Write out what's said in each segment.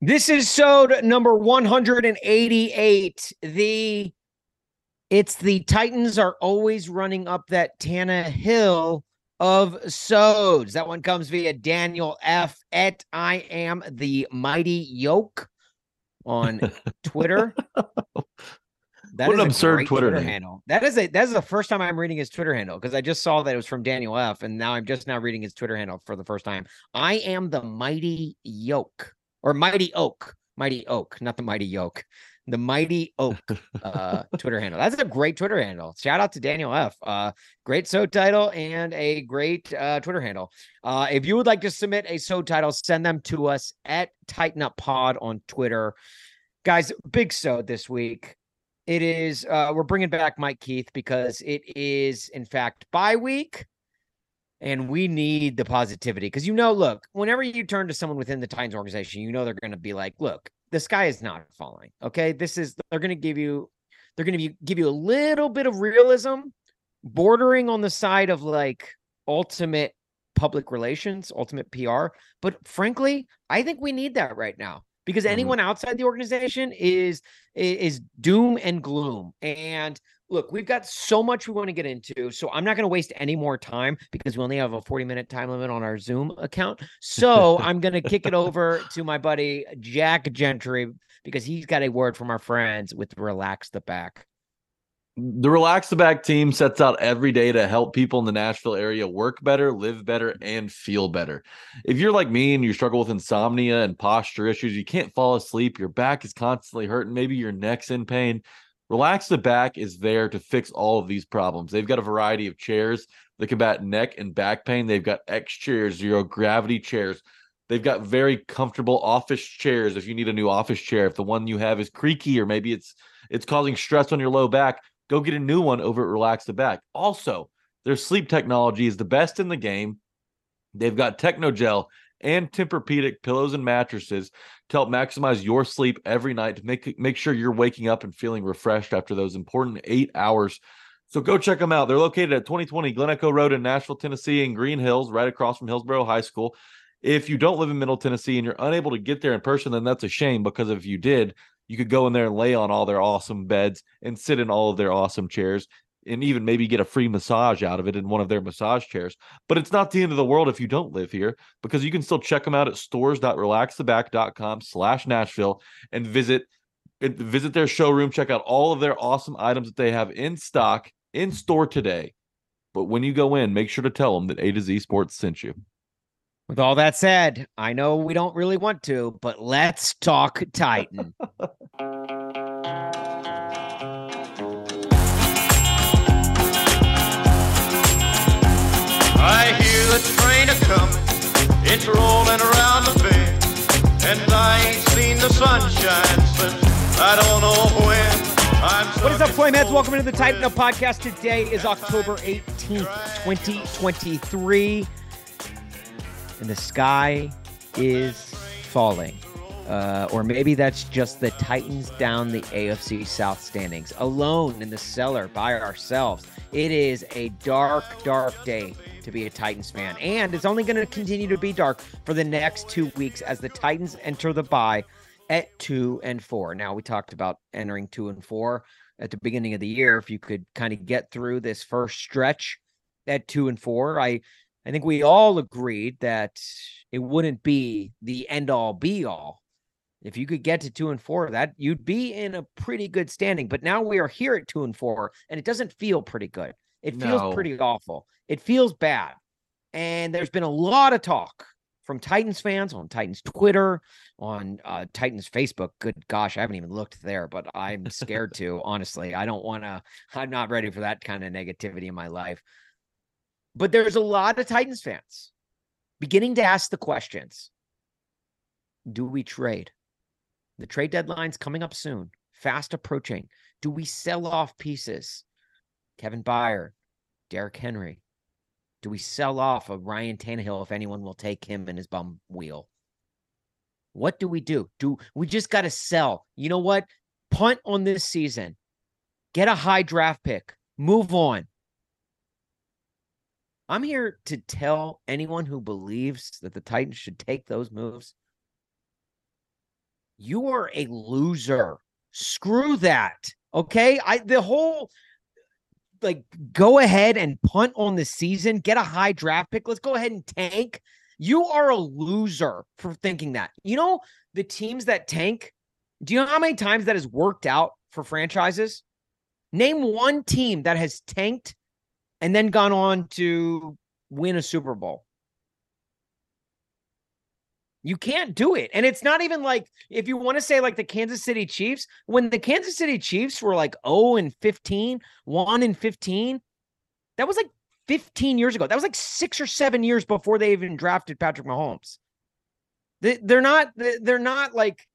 This is sode number 188. The it's the Titans are always running up that Tannehill of sods. That one comes via Daniel F. at I am the mighty yoke on Twitter. That what an absurd Twitter, Twitter handle. That is a that is the first time I'm reading his Twitter handle because I just saw that it was from Daniel F. And now I'm just now reading his Twitter handle for the first time. I am the mighty yoke or Mighty Oak, Mighty Oak, not the Mighty Yoke, the Mighty Oak uh, Twitter handle. That's a great Twitter handle. Shout out to Daniel F. Uh, great so title and a great uh, Twitter handle. Uh, if you would like to submit a so title, send them to us at Titan Up Pod on Twitter. Guys, big so this week. It is uh, we're bringing back Mike Keith because it is in fact bye week and we need the positivity because you know, look, whenever you turn to someone within the Titans organization, you know they're going to be like, look, the sky is not falling. Okay, this is they're going to give you, they're going to give you a little bit of realism, bordering on the side of like ultimate public relations, ultimate PR. But frankly, I think we need that right now because mm-hmm. anyone outside the organization is is doom and gloom and look, we've got so much we want to get into. So I'm not going to waste any more time because we only have a 40 minute time limit on our Zoom account. So I'm going to kick it over to my buddy Jack Gentry because he's got a word from our friends with Relax the Back. The Relax the Back team sets out every day to help people in the Nashville area work better, live better, and feel better. If you're like me and you struggle with insomnia and posture issues, you can't fall asleep, your back is constantly hurting, maybe your neck's in pain Relax the Back is there to fix all of these problems. They've got a variety of chairs that combat neck and back pain. They've got X chairs, zero gravity chairs. They've got very comfortable office chairs if you need a new office chair. If the one you have is creaky or maybe it's it's causing stress on your low back, go get a new one over at Relax the Back. Also, their sleep technology is the best in the game. They've got Technogel and Tempur-Pedic pillows and mattresses to help maximize your sleep every night to make make sure you're waking up and feeling refreshed after those important eight hours. So go check them out. They're located at 2020 Glen Echo Road in Nashville, Tennessee, in Green Hills, right across from Hillsboro High School. If you don't live in Middle Tennessee and you're unable to get there in person, then that's a shame because if you did, you could go in there and lay on all their awesome beds and sit in all of their awesome chairs and even maybe get a free massage out of it in one of their massage chairs. But it's not the end of the world if you don't live here because you can still check them out at stores.relaxtheback.com slash Nashville and visit visit their showroom, check out all of their awesome items that they have in stock in store today. But when you go in, make sure to tell them that A to Z Sports sent you. With all that said, I know we don't really want to, but let's talk Titan. coming, it's rolling around the bend, and I ain't seen the sunshine since I don't know when. I'm what is up, Flameheads? Welcome to the Titan Up Podcast. Today is October 18th, 2023, and the sky is falling. Uh, or maybe that's just the Titans down the AFC South standings, alone in the cellar by ourselves. It is a dark, dark day to be a Titans fan. And it's only going to continue to be dark for the next two weeks as the Titans enter the bye at two and four. Now, we talked about entering two and four at the beginning of the year. If you could kind of get through this first stretch at two and four, I, I think we all agreed that it wouldn't be the end all be all. If you could get to two and four, that you'd be in a pretty good standing. But now we are here at two and four, and it doesn't feel pretty good. It feels no. pretty awful. It feels bad. And there's been a lot of talk from Titans fans on Titans Twitter, on uh, Titans Facebook. Good gosh, I haven't even looked there, but I'm scared to, honestly. I don't want to, I'm not ready for that kind of negativity in my life. But there's a lot of Titans fans beginning to ask the questions Do we trade? The trade deadline's coming up soon, fast approaching. Do we sell off pieces? Kevin Byard, Derrick Henry. Do we sell off a Ryan Tannehill if anyone will take him and his bum wheel? What do we do? Do we just got to sell? You know what? Punt on this season. Get a high draft pick. Move on. I'm here to tell anyone who believes that the Titans should take those moves. You are a loser. Screw that. Okay? I the whole like go ahead and punt on the season, get a high draft pick. Let's go ahead and tank. You are a loser for thinking that. You know, the teams that tank, do you know how many times that has worked out for franchises? Name one team that has tanked and then gone on to win a Super Bowl. You can't do it. And it's not even like if you want to say like the Kansas City Chiefs, when the Kansas City Chiefs were like 0 and 15, 1 and 15, that was like 15 years ago. That was like six or seven years before they even drafted Patrick Mahomes. They, they're not, they're not like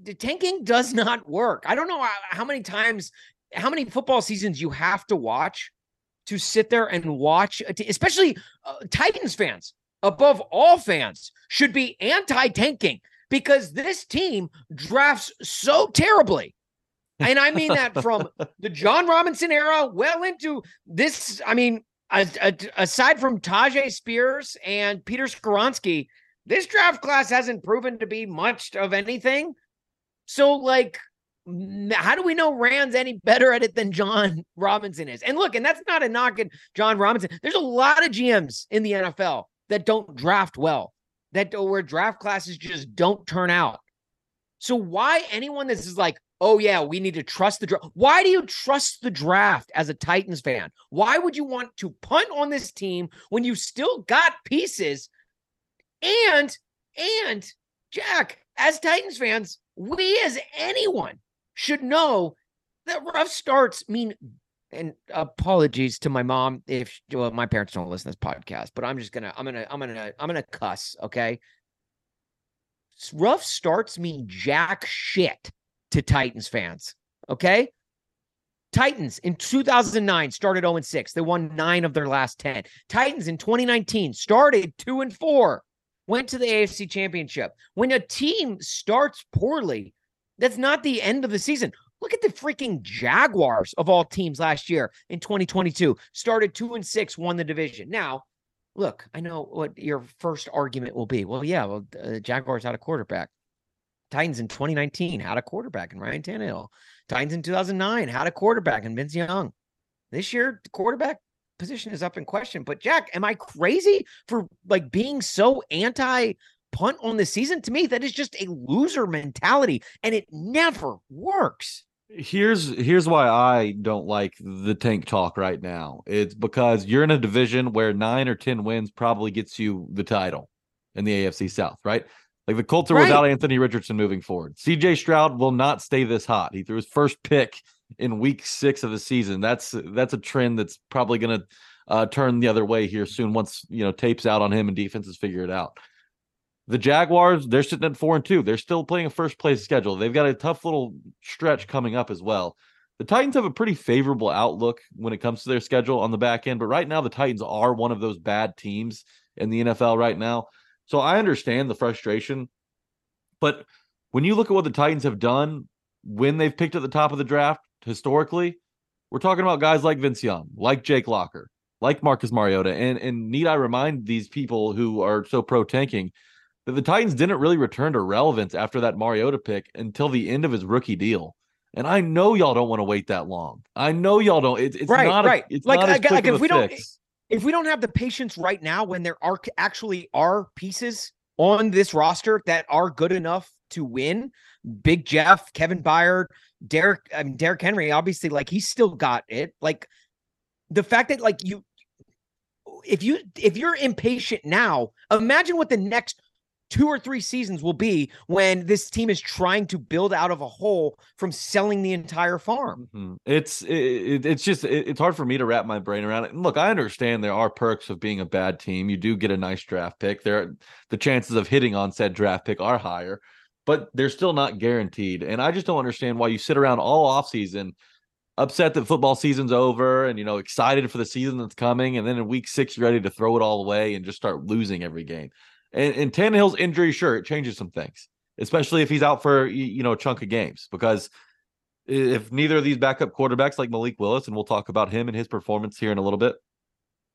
the tanking does not work. I don't know how, how many times, how many football seasons you have to watch to sit there and watch, especially uh, Titans fans above all fans should be anti tanking because this team drafts so terribly. And I mean that from the Jon Robinson era well into this. I mean, aside from Tyjae Spears and Peter Skoronski, this draft class hasn't proven to be much of anything. So, like, how do we know Ran's any better at it than Jon Robinson is? And look, and that's not a knock at Jon Robinson. There's a lot of GMs in the NFL that don't draft well, that where draft classes just don't turn out. So why anyone that's is like, oh yeah, we need to trust the draft. Why do you trust the draft as a Titans fan? Why would you want to punt on this team when you still got pieces? And and Jack, as Titans fans, we as anyone should know that rough starts mean and apologies to my mom if well, my parents don't listen to this podcast, but I'm just gonna I'm gonna I'm gonna I'm gonna cuss, okay? Rough starts mean jack shit to Titans fans. Okay. Titans in 2009 started 0 6. They won nine of their last 10. Titans in 2019 started 2 and 4, went to the AFC Championship. When a team starts poorly, that's not the end of the season. Look at the freaking Jaguars of all teams last year in 2022. Started 2 and 6, won the division. Now, look, I know what your first argument will be. Well, yeah, well, uh, Jaguars had a quarterback. Titans in 2019 had a quarterback in Ryan Tannehill. Titans in 2009 had a quarterback in Vince Young. This year, the quarterback position is up in question. But Jack, am I crazy for like being so anti punt on the season? To me, that is just a loser mentality, and it never works. Here's here's why I don't like the tank talk right now. It's because you're in a division where nine or ten wins probably gets you the title in the AFC South, right? Like the Colts are right. without Anthony Richardson moving forward. CJ Stroud will not stay this hot. He threw his first pick in week six of the season. That's that's a trend that's probably going to uh, turn the other way here soon once you know tapes out on him and defenses figure it out. The Jaguars, they're sitting at four and two. They're still playing a first place schedule. They've got a tough little stretch coming up as well. The Titans have a pretty favorable outlook when it comes to their schedule on the back end, but right now the Titans are one of those bad teams in the NFL right now. So I understand the frustration, but when you look at what the Titans have done when they've picked at the top of the draft historically, we're talking about guys like Vince Young, like Jake Locker, like Marcus Mariota, and and need I remind these people who are so pro tanking that the Titans didn't really return to relevance after that Mariota pick until the end of his rookie deal. And I know y'all don't want to wait that long. I know y'all don't. It's, it's right, not right. A, it's like, not like, like if we fix. don't if we don't have the patience right now when there are actually are pieces on this roster that are good enough to win, Big Jeff, Kevin Byard, Derrick, I mean Derrick Henry, obviously, like he's still got it. Like the fact that like you if you if you're impatient now, imagine what the next two or three seasons will be when this team is trying to build out of a hole from selling the entire farm. Mm-hmm. It's it, it's just it, it's hard for me to wrap my brain around it. And look, I understand there are perks of being a bad team. You do get a nice draft pick. There, the chances of hitting on said draft pick are higher. but they're still not guaranteed. And I just don't understand why you sit around all offseason upset that football season's over and you know excited for the season that's coming, and then in week six you're ready to throw it all away and just start losing every game. And, and Tannehill's injury, sure, it changes some things, especially if he's out for you know a chunk of games because if neither of these backup quarterbacks like Malik Willis, and we'll talk about him and his performance here in a little bit,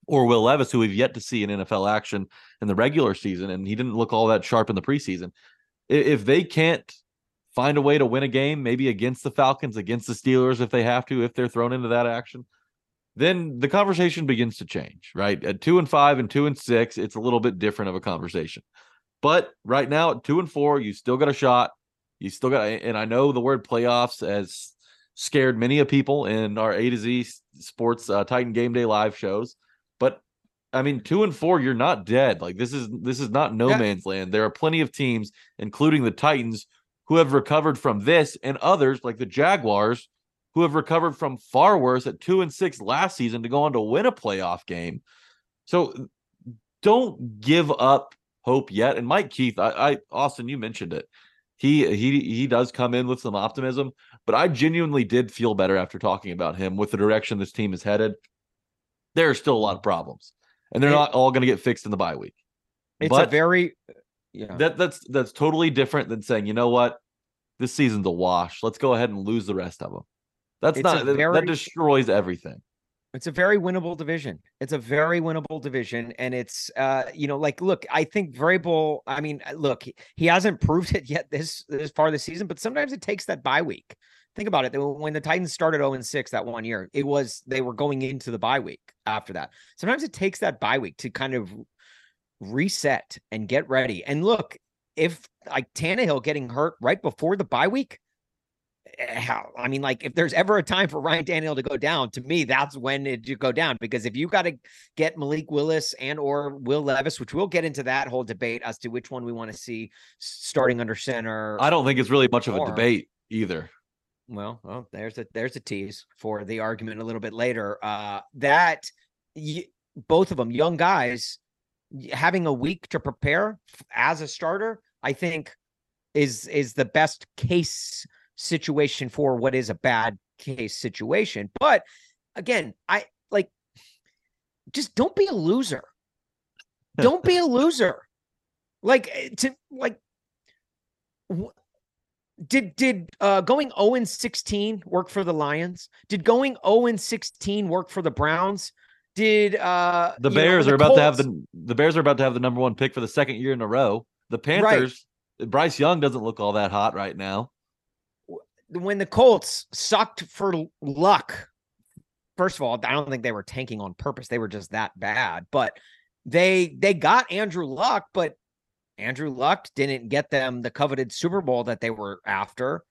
or Will Levis, who we've yet to see in NFL action in the regular season, and he didn't look all that sharp in the preseason. If they can't find a way to win a game, maybe against the Falcons, against the Steelers, if they have to, if they're thrown into that action, then the conversation begins to change, right? At two and five and two and six, it's a little bit different of a conversation. But right now, at two and four, you still got a shot. You still got, and I know the word playoffs has scared many of people in our A to Z sports uh, Titan Game Day live shows. But I mean, two and four, you're not dead. Like this is this is not no yeah. man's land. There are plenty of teams, including the Titans, who have recovered from this, and others like the Jaguars, who have recovered from far worse at two and six last season to go on to win a playoff game. So don't give up hope yet. And Mike Keith, I, I Austin, you mentioned it. He he he does come in with some optimism, but I genuinely did feel better after talking about him with the direction this team is headed. There are still a lot of problems, and they're it, not all going to get fixed in the bye week. It's but a very yeah. That that's that's totally different than saying, you know what, this season's a wash. Let's go ahead and lose the rest of them. That's it's not very, that destroys everything. It's a very winnable division. It's a very winnable division, and it's uh, you know, like look, I think Vrabel. I mean, uh, look, he, he hasn't proved it yet this this far this season, but sometimes it takes that bye week. Think about it. When the Titans started 0 and 6 that one year, it was they were going into the bye week after that. Sometimes it takes that bye week to kind of reset and get ready. And look, if like Tannehill getting hurt right before the bye week, Eh, how I mean, like if there's ever a time for Ryan Tannehill to go down, to me, that's when it you go down. Because if you got to get Malik Willis and or Will Levis, which we'll get into that whole debate as to which one we want to see starting under center. I don't think it's really much of a debate either. Well, well, there's a there's a tease for the argument a little bit later. Uh that both of them, young guys, having a week to prepare as a starter, I think is is the best case situation for what is a bad case situation. But again, I like just don't be a loser. Don't be a loser. Like eh, to like did did uh going 0 and 16 work for the Lions? Did going 0 and 16 work for the Browns? Did uh the Bears know, the are Colts... about to have the the Bears are about to have the number one pick for the second year in a row. The Panthers, right. Bryce Young doesn't look all that hot right now when the Colts sucked for luck, first of all, I don't think they were tanking on purpose. They were just that bad. But they they got Andrew Luck, but Andrew Luck didn't get them the coveted Super Bowl that they were after.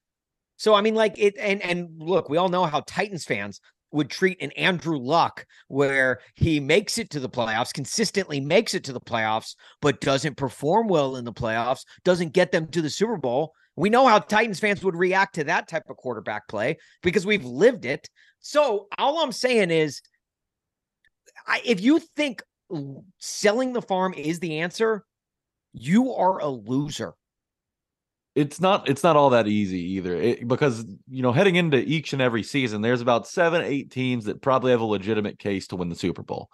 So I mean, like it, and and look, we all know how Titans fans would treat an Andrew Luck where he makes it to the playoffs, consistently makes it to the playoffs, but doesn't perform well in the playoffs, doesn't get them to the Super Bowl. We know how Titans fans would react to that type of quarterback play because we've lived it. So all I'm saying is, I, if you think selling the farm is the answer, you are a loser. It's not. It's not all that easy either, it, because you know heading into each and every season, there's about seven, eight teams that probably have a legitimate case to win the Super Bowl,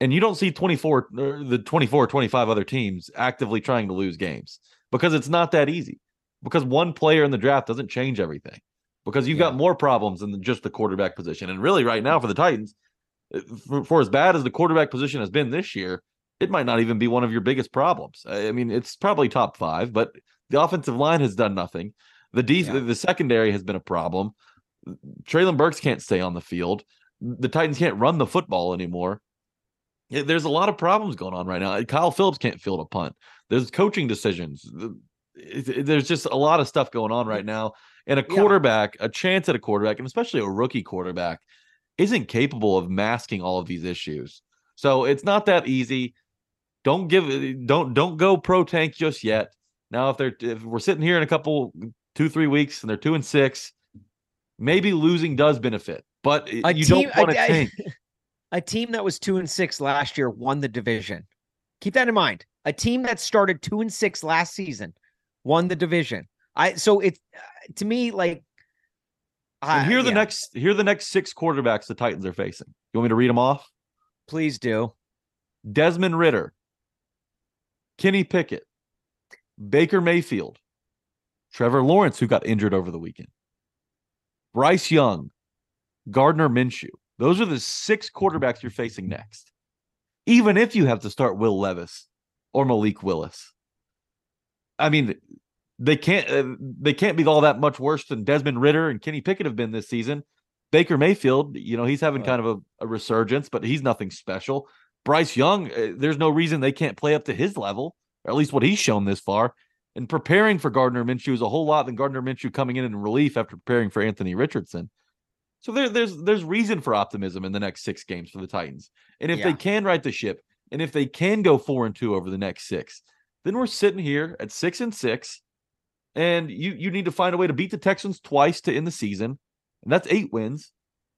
and you don't see 24, er, the 24, 25 other teams actively trying to lose games because it's not that easy because one player in the draft doesn't change everything because you've yeah. got more problems than just the quarterback position. And really, right now for the Titans, uh, for, for, as bad as the quarterback position has been this year, it might not even be one of your biggest problems. I mean, it's probably top five, but the offensive line has done nothing. The de- yeah. the secondary has been a problem. Treylon Burks can't stay on the field. The Titans can't run the football anymore. There's a lot of problems going on right now. Kyle Phillips can't field a punt. There's coaching decisions it, there's just a lot of stuff going on right now. And a quarterback, yeah. a chance at a quarterback, and especially a rookie quarterback, isn't capable of masking all of these issues. So it's not that easy. Don't give don't don't go pro tank just yet. Now, if they're if we're sitting here in a couple two three weeks and they're two and six, maybe losing does benefit, but a you team, don't want to tank. A team that was two and six last year won the division. Keep that in mind. A team that started two and six last season won the division. I so it to me like And I- here are the yeah, next here are the next six quarterbacks the Titans are facing. You want me to read them off? please do. Desmond Ridder, Kenny Pickett, Baker Mayfield, Trevor Lawrence, who got injured over the weekend, Bryce Young, Gardner Minshew. Those are the six quarterbacks you're facing next. Even if you have to start Will Levis or Malik Willis. I mean, they can't uh, they can't be all that much worse than Desmond Ridder and Kenny Pickett have been this season. Baker Mayfield, you know, he's having kind of a, a resurgence, but he's nothing special. Bryce Young, uh, there's no reason they can't play up to his level, or at least what he's shown this far. And preparing for Gardner Minshew is a whole lot than Gardner Minshew coming in in relief after preparing for Anthony Richardson. So there, there's there's reason for optimism in the next six games for the Titans. And if Yeah. they can right the ship, and if they can go four and two over the next six, then we're sitting here at six and six, and you you need to find a way to beat the Texans twice to end the season, and that's eight wins.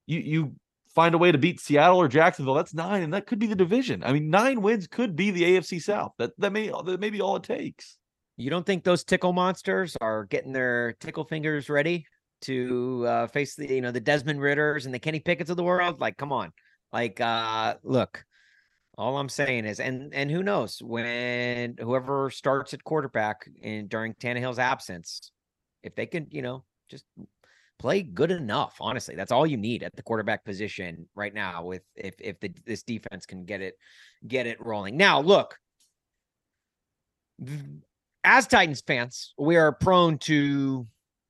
You you find a way to beat Seattle or Jacksonville, that's nine, and that could be the division. I mean, nine wins could be the AFC South. That that may that may be all it takes. You don't think those tickle monsters are getting their tickle fingers ready to uh, face the you know the Desmond Ridders and the Kenny Pickett's of the world? Like, come on, like, uh, look. All I'm saying is, and and who knows when whoever starts at quarterback in during Tannehill's absence, if they can, you know, just play good enough. Honestly, that's all you need at the quarterback position right now. With if if the this defense can get it get it rolling. Now, look, as Titans fans, we are prone to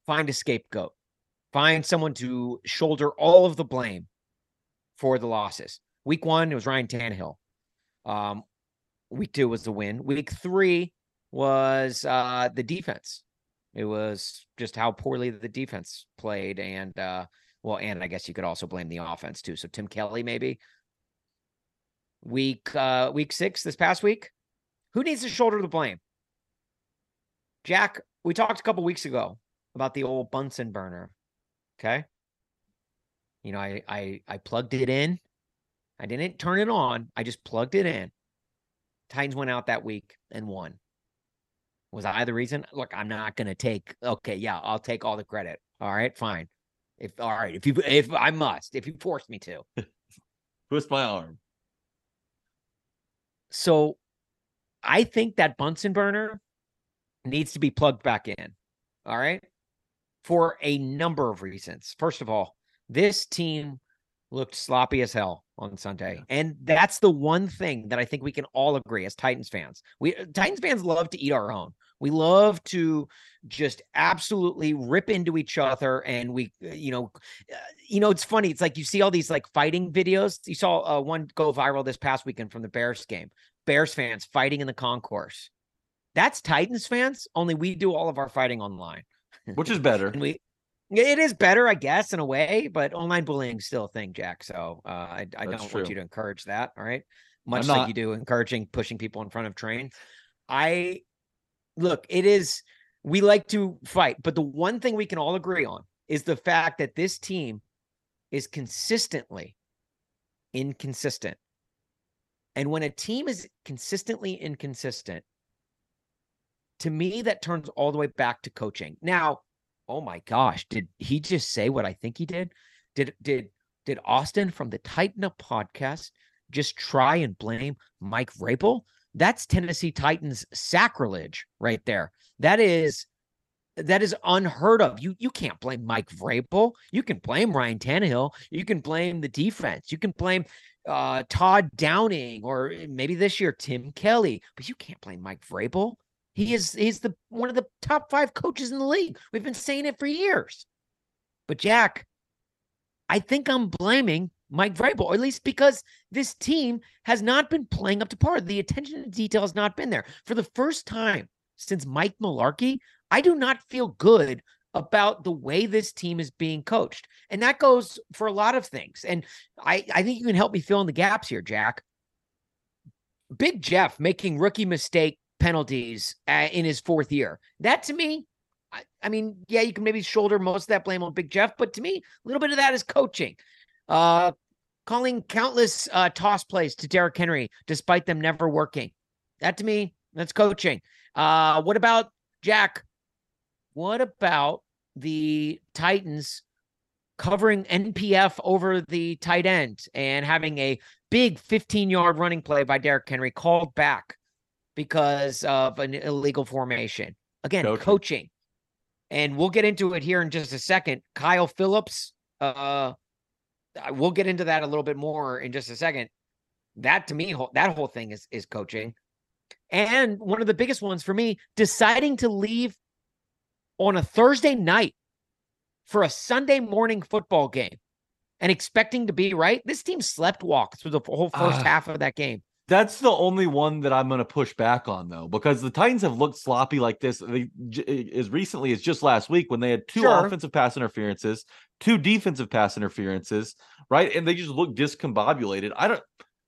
find a scapegoat, find someone to shoulder all of the blame for the losses. Week one, it was Ryan Tannehill. Um, week two was the win. Week three was uh, the defense. It was just how poorly the defense played, and uh, well, and I guess you could also blame the offense too. So Tim Kelly, maybe. Week uh, week six this past week, who needs to shoulder the blame? Jack, we talked a couple weeks ago about the old Bunsen burner. Okay. You know, I I I plugged it in. I didn't turn it on. I just plugged it in. Titans went out that week and won. Was I the reason? Look, I'm not gonna take okay, yeah, I'll take all the credit. All right, fine. If all right, if you if I must, if you force me to. Twist my arm. So I think that Bunsen burner needs to be plugged back in. All right. For a number of reasons. First of all, this team looked sloppy as hell on Sunday. And that's the one thing that I think we can all agree as Titans fans. We Titans fans love to eat our own. We love to just absolutely rip into each other and we uh, you know uh, you know it's funny it's like you see all these like fighting videos you saw uh, one go viral this past weekend from the bears game bears fans fighting in the concourse that's titans fans only we do all of our fighting online Which is better. and we it is better i guess in a way but online bullying is still a thing jack so uh, i, I don't true. want you to encourage that all right? Much like you do encouraging pushing people in front of trains i look it is we like to fight but the one thing we can all agree on is the fact that this team is consistently inconsistent. And when a team is consistently inconsistent to me that turns all the way back to coaching. Now oh my gosh did he just say what i think he did did did did austin from the titan up podcast just try and blame mike vrabel that's tennessee titans sacrilege right there that is that is unheard of. You you can't blame Mike Vrabel. You can blame Ryan Tannehill. You can blame the defense. You can blame uh, Todd Downing or maybe this year Tim Kelly, but you can't blame Mike Vrabel. He is he's the one of the top five coaches in the league. We've been saying it for years. But Jack, I think I'm blaming Mike Vrabel, or at least because this team has not been playing up to par. The attention to detail has not been there. For the first time since Mike Mularkey, I do not feel good about the way this team is being coached. And that goes for a lot of things. And I, I think you can help me fill in the gaps here, Jack. Big Jeff making rookie mistake penalties uh, in his fourth year. That to me, I, I mean, yeah, you can maybe shoulder most of that blame on Big Jeff, but to me, a little bit of that is coaching. Uh, calling countless uh, toss plays to Derrick Henry despite them never working. That to me, that's coaching. Uh, what about Jack What about the Titans covering NPF over the tight end and having a big 15 yard running play by Derrick Henry called back because of an illegal formation? Again, Coaching. coaching. And we'll get into it here in just a second. Kyle Phillips, uh, we'll get into that a little bit more in just a second. That to me, that whole thing is is coaching. And one of the biggest ones for me, deciding to leave on a Thursday night for a Sunday morning football game and expecting to be right. This team slept walk through the whole first Ah. half of that game. That's the only one that I'm going to push back on, though, because the Titans have looked sloppy like this they, j- eh, as recently as just last week when they had two Sure. offensive pass interferences, two defensive pass interferences, right? And they just look discombobulated. I don't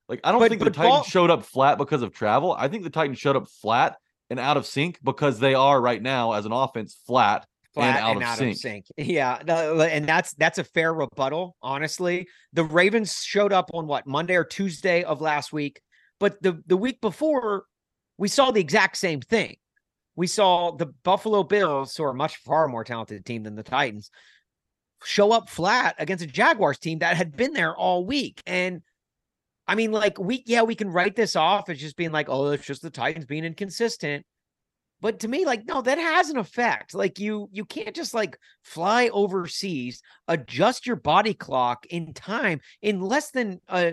like. I don't But- think the Titans Paul- showed up flat because of travel. I think the Titans showed up flat and out of sync because they are right now as an offense flat flat and out of sync. Yeah, and that's that's a fair rebuttal. Honestly, the Ravens showed up on what Monday or Tuesday of last week, but the the week before, we saw the exact same thing. We saw the Buffalo Bills, who are a much far more talented team than the Titans, show up flat against a Jaguars team that had been there all week. And I mean, like we yeah, we can write this off as just being like, oh, it's just the Titans being inconsistent. But to me, like, no, that has an effect. Like you you can't just like fly overseas, adjust your body clock in time in less than uh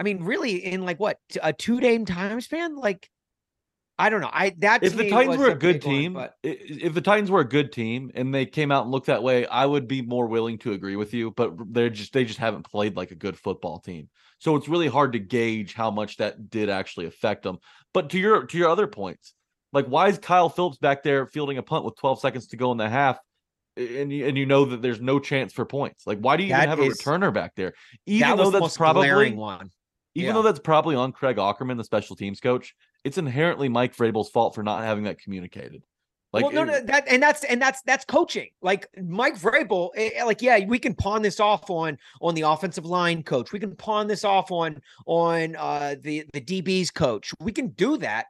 I mean, really in like what a two day time span? Like I don't know. I that if the Titans were a good big one, team, but if the Titans were a good team and they came out and looked that way, I would be more willing to agree with you. But they're just they just haven't played like a good football team, so it's really hard to gauge how much that did actually affect them. But to your to your other points, like why is Kyle Phillips back there fielding a punt with 12 seconds to go in the half? And you, and you know that there's no chance for points. Like, why do you even have is- a returner back there? Even that though that's probably one. Even Yeah. though that's probably on Craig Aukerman, the special teams coach, it's inherently Mike Vrabel's fault for not having that communicated. Like, well, no, no, that and that's and that's that's coaching. Like Mike Vrabel, eh, eh, like yeah, we can pawn this off on on the offensive line coach. We can pawn this off on on uh the the DB's coach. We can do that,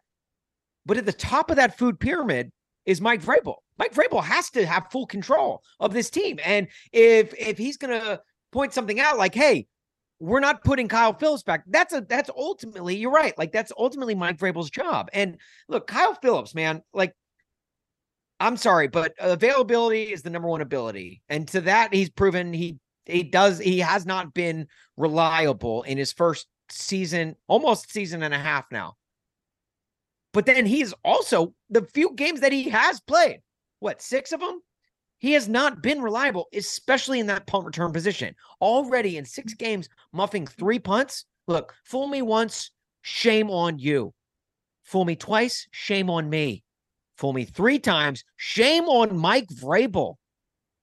but at the top of that food pyramid is Mike Vrabel. Mike Vrabel has to have full control of this team, and if if he's gonna point something out, like hey. We're not putting Kyle Phillips back. That's a that's ultimately you're right. Like that's ultimately Mike Vrabel's job. And look, Kyle Phillips, man, like I'm sorry, but availability is the number one ability. And to that, he's proven he he does he has not been reliable in his first season, almost season and a half now. But then he's also the few games that he has played, what, six of them? He has not been reliable, especially in that punt return position. Already in six mm-hmm. games, muffing three punts. Look, fool me once, shame on you. Fool me twice, shame on me. Fool me three times. Shame on Mike Vrabel.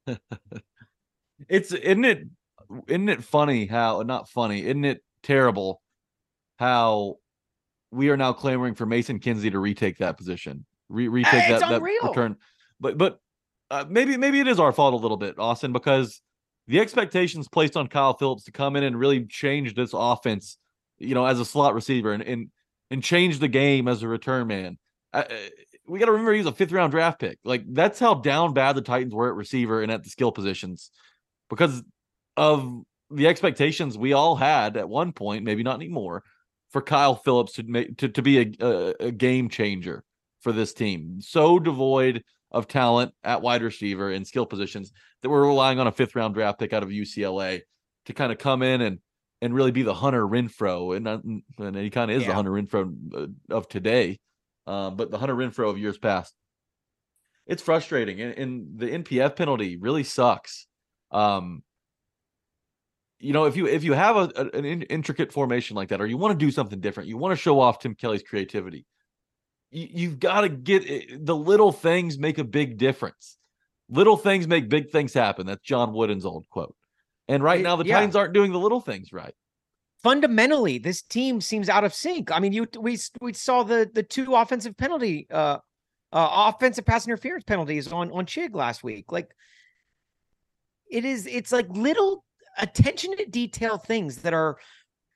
it's isn't it isn't it funny how not funny isn't it terrible how we are now clamoring for Mason Kinsey to retake that position Re- retake it's that, that return but but uh, maybe maybe it is our fault a little bit Austin because the expectations placed on Kyle Phillips to come in and really change this offense you know as a slot receiver and and, and change the game as a return man uh, we got to remember he's a fifth round draft pick like that's how down bad the Titans were at receiver and at the skill positions because of the expectations we all had at one point, maybe not anymore, for Kyle Phillips to make to, to be a, a, a game changer for this team. So devoid of talent at wide receiver and skill positions that we're relying on a fifth round draft pick out of UCLA to kind of come in and and really be the Hunter Renfrow, and, and he kind of is Yeah. the Hunter Renfrow uh, of today, um, but the Hunter Renfrow of years past. It's frustrating, and, and the NPF penalty really sucks. Um, you know, if you if you have a, a- an intricate formation like that, or you want to do something different, you want to show off Tim Kelly's creativity. You, you've got to get it- the little things make a big difference. Little things make big things happen. That's John Wooden's old quote. And right now, the yeah. Titans aren't doing the little things right. Fundamentally, this team seems out of sync. I mean, you we we saw the the two offensive penalty uh uh offensive pass interference penalties on on Chig last week. Like it is it's like little attention to detail things that are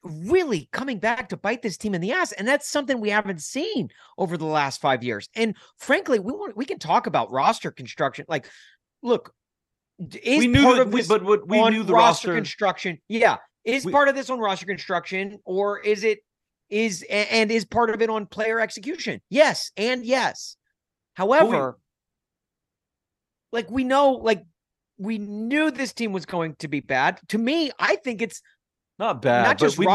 really coming back to bite this team in the ass. And that's something we haven't seen over the last five years. And frankly, we want we can talk about roster construction. Like, look, is we knew part that, of we, but what we knew the roster, roster. construction. Yeah. Is We- part of this on roster construction or is it is and is part of it on player execution? Yes, and yes. However, like we know, like we knew this team was going to be bad. To me, I think it's not bad, not but just we,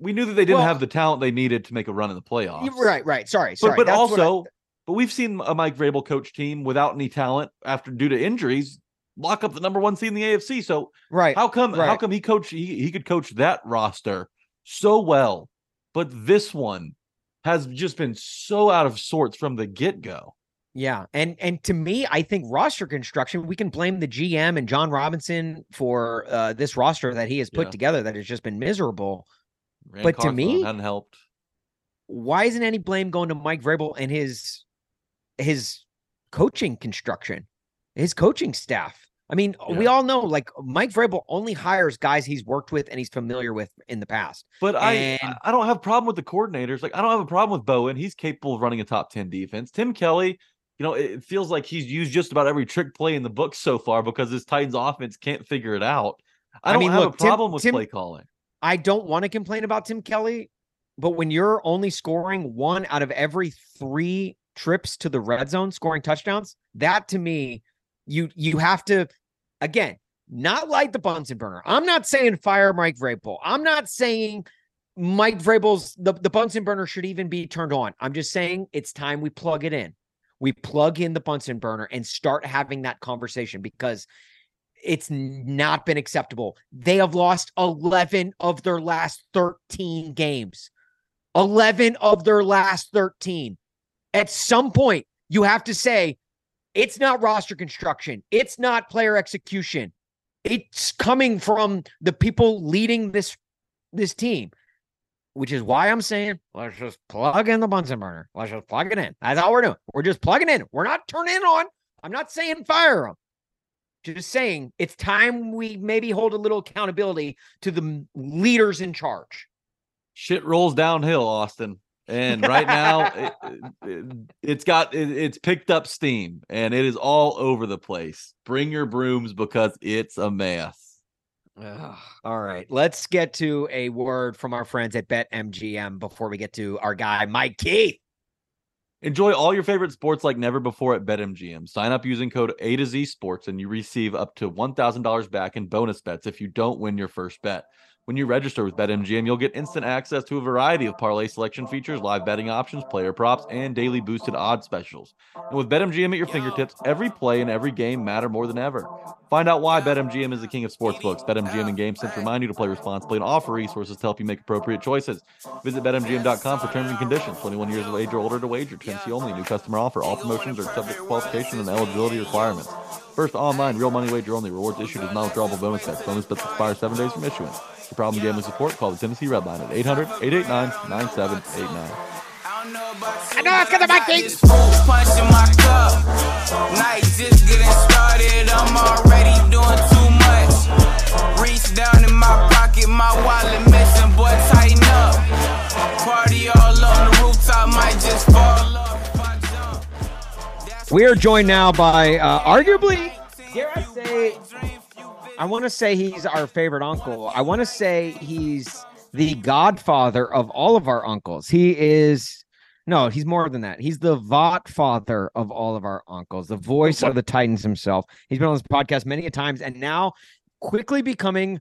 we knew that they didn't Well- have the talent they needed to make a run in the playoffs. right, right. Sorry, But, sorry. but That's what I- also, but we've seen a Mike Vrabel coach team without any talent after due to injuries lock up the number one seed in the AFC. So right. how come how come he coach he, he could coach that roster so well, but this one has just been so out of sorts from the get go. Yeah, and and to me, I think roster construction. We can blame the GM and Jon Robinson for uh, this roster that he has put Yeah. together that has just been miserable. But to me- hadn't helped. Why isn't any blame going to Mike Vrabel and his his coaching construction, his coaching staff? I mean, we all know like Mike Vrabel only hires guys he's worked with and he's familiar with in the past. But I I don't have a problem with the coordinators. Like I don't have a problem with Bowen. He's capable of running a top 10 defense. Tim Kelly, you know, it feels like he's used just about every trick play in the book so far because his Titans offense can't figure it out. I I don't mean, have look, a Tim- problem with Tim- play calling. I don't want to complain about Tim Kelly, but when you're only scoring one out of every three trips to the red zone, scoring touchdowns, that to me, you you have to again not light the Bunsen burner. I'm not saying fire Mike Vrabel. I'm not saying Mike Vrabel's the, the Bunsen burner should even be turned on. I'm just saying it's time we plug it in. We plug in the Bunsen burner and start having that conversation because it's not been acceptable. They have lost 11 of their last 13 games. 11 of their last 13. At some point, you have to say it's not roster construction, it's not player execution. It's coming from the people leading this this team, which is why I'm saying let's just plug in the Bunsen burner. Let's just plug it in. That's all we're doing. We're just plugging in. We're not turning it on. I'm not saying fire them. Just saying it's time we maybe hold a little accountability to the leaders in charge. Shit rolls downhill, Austin. And right now, it, it, it's got it, it's picked up steam, and it is all over the place. Bring your brooms because it's a mess. Ugh. All right, let's get to a word from our friends at BetMGM before we get to our guy Mike Keith. Enjoy all your favorite sports like never before at BetMGM. Sign up using code A to Z Sports, and you receive up to one thousand dollars back in bonus bets if you don't win your first bet. When you register with BetMGM, you'll get instant access to a variety of parlay selection features, live betting options, player props, and daily boosted odds specials. And with BetMGM at your fingertips, every play and every game matter more than ever. Find out why BetMGM is the king of sportsbooks. BetMGM and GameSense remind you to play responsibly and offer resources to help you make appropriate choices. Visit BetMGM.com for terms and conditions. 21 years of age or older to wager. Tennessee only. New customer offer. All promotions are subject to qualification and eligibility requirements. First online, real money wager only. Rewards issued as non-withdrawable bonus bets. Bonus bets expire seven days from issuance. For problem gambling support, call the Tennessee Red Line at 800-889-9789. I know it's gonna Mike Keith. Punch in my cup. Night just getting started. I'm already doing too much. Reach down in my pocket, my wallet missing, boy, tighten up. Party all on the rooftop, might just fall off. if I jump. That's We are joined now by uh, arguably, dare I say, I want to say he's our favorite uncle. I want to say he's the godfather of all of our uncles. He is no, he's more than that. He's the Vought father of all of our uncles, the voice of the Titans himself. He's been on this podcast many a times, and now quickly becoming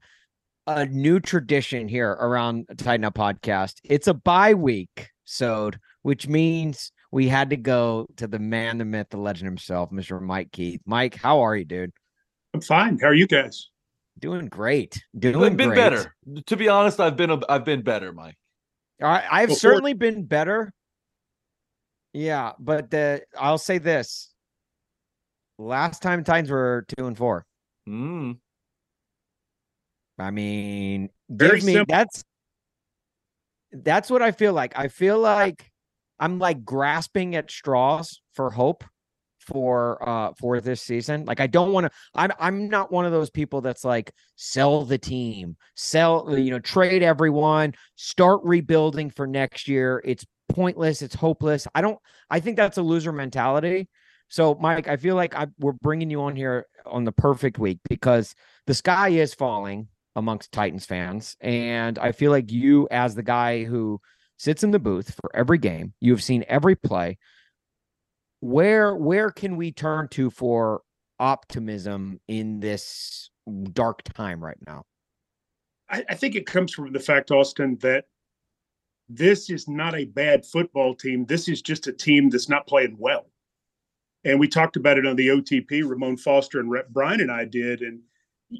a new tradition here around Titan Up Podcast. It's a bye week, so which means we had to go to the man, the myth, the legend himself, Mr. Mike Keith. Mike, how are you, dude? I'm fine. How are you guys? Doing great. Doing I've been great. better. To be honest, I've been a, I've been better, Mike. All right, I've Before- certainly been better. Yeah, but the, I'll say this: last time Titans were two and four. Mm. I mean, Very give me simple. that's that's what I feel like. I feel like I'm like grasping at straws for hope for uh for this season. Like I don't want to I'm I'm not one of those people that's like sell the team, sell you know, trade everyone, start rebuilding for next year. It's pointless, it's hopeless. I don't I think that's a loser mentality. So Mike, I feel like I, we're bringing you on here on the perfect week because the sky is falling amongst Titans fans and I feel like you as the guy who sits in the booth for every game, you've seen every play where where can we turn to for optimism in this dark time right now? I, I, think it comes from the fact, Austin, that this is not a bad football team. This is just a team that's not playing well. And we talked about it on the OTP. Ramon Foster and Rep Brian and I did. And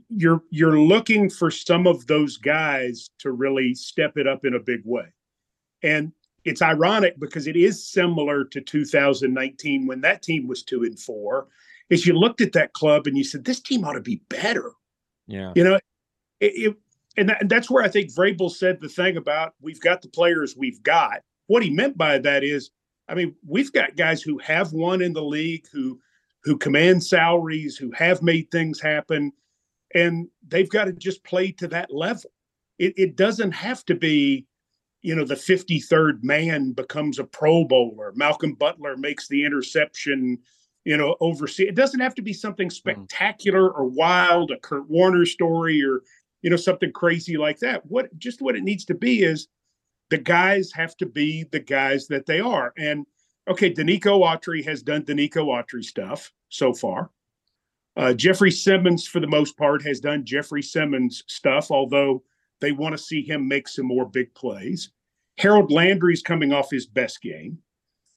you're you're looking for some of those guys to really step it up in a big way. And it's ironic because it is similar to 2019 when that team was two and four. Is you looked at that club and you said this team ought to be better. Yeah, you know, it, it and, that, and that's where I think Vrabel said the thing about we've got the players we've got. What he meant by that is, I mean, we've got guys who have won in the league, who who command salaries, who have made things happen, and they've got to just play to that level. It, it doesn't have to be you know the 53rd man becomes a pro bowler. Malcolm butler makes the interception you know oversee it doesn't have to be something mm. spectacular or wild a kurt warner story or you know something crazy like that. What just what it needs to be is the guys have to be the guys that they are. And okay denico autry has done denico autry stuff so far. Uh, jeffrey simmons for the most part has done jeffrey simmons stuff although they want to see him make some more big plays. Harold Landry's coming off his best game,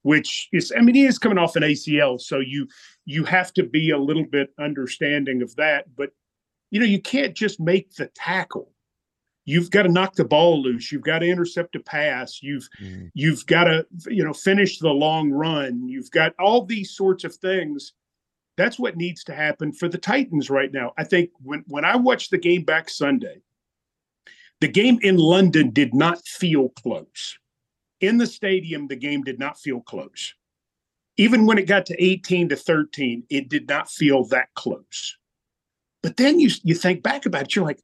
which is I mean he is coming off an ACL, so you you have to be a little bit understanding of that. But you know you can't just make the tackle. You've got to knock the ball loose. You've got to intercept a pass. You've mm-hmm. you've got to you know finish the long run. You've got all these sorts of things. That's what needs to happen for the Titans right now. I think when when I watched the game back Sunday, the game in London did not feel close. In the stadium, the game did not feel close. Even when it got to 18 to 13, it did not feel that close. But then you you think back about it, you're like,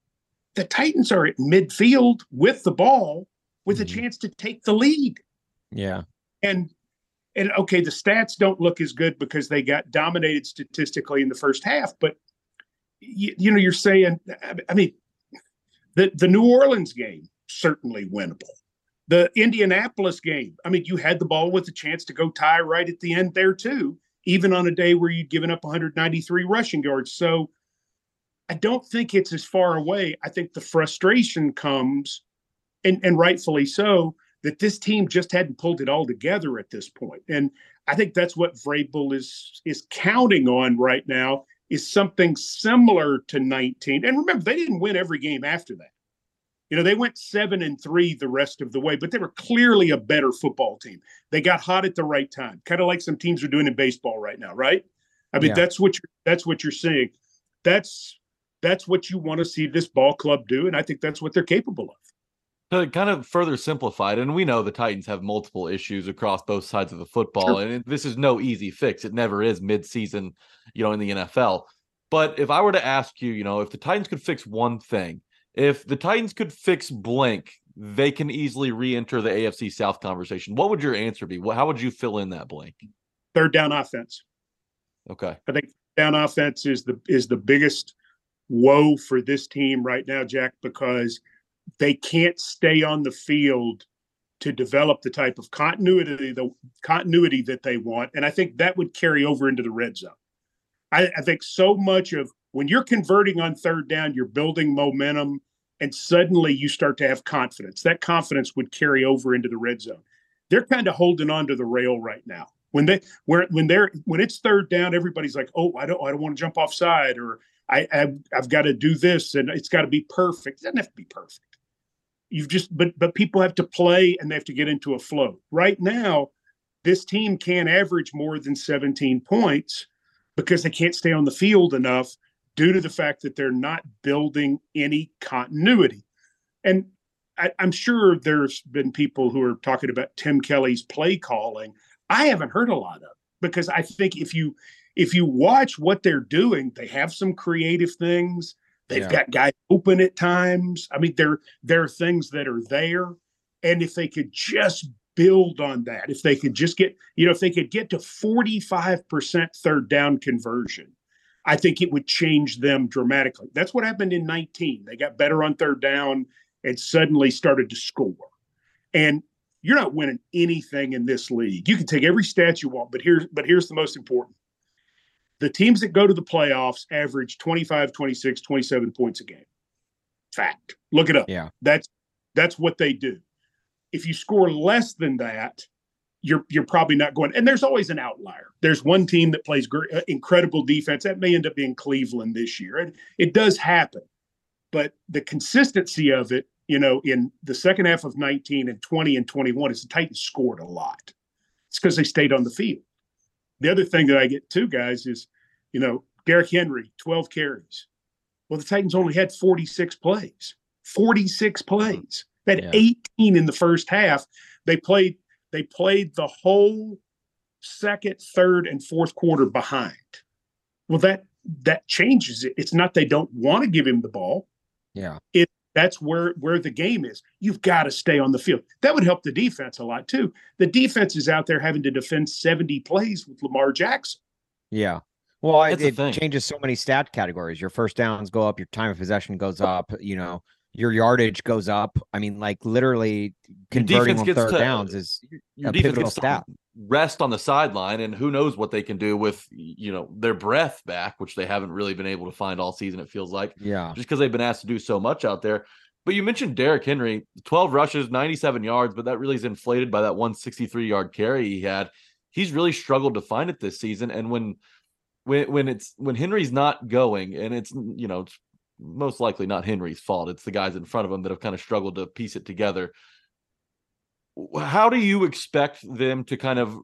the Titans are at midfield with the ball with mm-hmm. a chance to take the lead. Yeah. And and okay, the stats don't look as good because they got dominated statistically in the first half, but you, you know, you're saying, I mean, the the New Orleans game certainly winnable. The Indianapolis game, I mean, you had the ball with a chance to go tie right at the end there too, even on a day where you'd given up 193 rushing yards. So I don't think it's as far away. I think the frustration comes, and, and rightfully so, that this team just hadn't pulled it all together at this point. And I think that's what Vrabel is is counting on right now is something similar to 19. And remember, they didn't win every game after that. You know, they went seven and three the rest of the way, but they were clearly a better football team. They got hot at the right time, kind of like some teams are doing in baseball right now, right? I mean, yeah. that's what you're, that's what you're seeing. That's that's what you want to see this ball club do, and I think that's what they're capable of to kind of further simplify it, and we know the Titans have multiple issues across both sides of the football, sure. and it, this is no easy fix. It never is mid-season, you know, in the NFL. But if I were to ask you, you know, if the Titans could fix one thing, if the Titans could fix blank, they can easily re-enter the AFC South conversation. What would your answer be? How would you fill in that blank? Third down offense. Okay. I think down offense is the is the biggest woe for this team right now, Jack, because – they can't stay on the field to develop the type of continuity the continuity that they want. And i think that would carry over into the red zone. I, I, think so much of when you're converting on third down you're building momentum and suddenly you start to have confidence. That confidence would carry over into the red zone. They're kind of holding on to the rail right now. When they where when they're when it's third down everybody's like oh i don't i don't want to jump offside or I, I've, I've got to do this and it's got to be perfect. It doesn't have to be perfect you've just but but people have to play and they have to get into a flow. Right now, this team can't average more than 17 points because they can't stay on the field enough due to the fact that they're not building any continuity. And I, am sure there's been people who are talking about Tim Kelly's play calling. I haven't heard a lot of. because I think if you if you watch what they're doing, they have some creative things. They've Yeah. got guys open at times. I mean, there there are things that are there, and if they could just build on that, if they could just get, you know, if they could get to forty five percent third down conversion, I think it would change them dramatically. That's what happened in nineteen. They got better on third down and suddenly started to score. And you're not winning anything in this league. You can take every stat you want, but here's but here's the most important. The teams that go to the playoffs average 25, 26, 27 points a game. Fact. Look it up. Yeah. That's that's what they do. If you score less than that, you're you're probably not going. And there's always an outlier. There's one team that plays great, uh, incredible defense. That may end up being Cleveland this year. And it does happen. But the consistency of it, you know, in the second half of 19 and 20 and 21 is the Titans scored a lot. It's because they stayed on the field. The other thing that I get too, guys, is, you know, Derrick Henry, 12 carries. Well, the Titans only had 46 plays. 46 uh-huh. plays. They had Yeah. 18 in the first half. They played, they played the whole second, third, and fourth quarter behind. Well, that that changes it. It's not they don't want to give him the ball Yeah. That's where where the game is. You've got to stay on the field. That would help the defense a lot too. The defense is out there having to defend 70 plays with Lamar Jackson. Yeah. Well, it, That's the it changes so many stat categories. Your first downs go up, your time of possession goes up, you know, your yardage goes up. I mean, like literally converting defense on third to- downs is Your a defense pivotal gets to stat. Rest on the sideline, and who knows what they can do with you know their breath back, which they haven't really been able to find all season. It feels like yeah. just because they've been asked to do so much out there. But you mentioned Derrick Henry, 12 rushes, 97 yards, but that really is inflated by that 163 yard carry he had. He's really struggled to find it this season. And when when when it's when Henry's not going, and it's you know, it's most likely not Henry's fault. It's the guys in front of him that have kind of struggled to piece it together. How do you expect them to kind of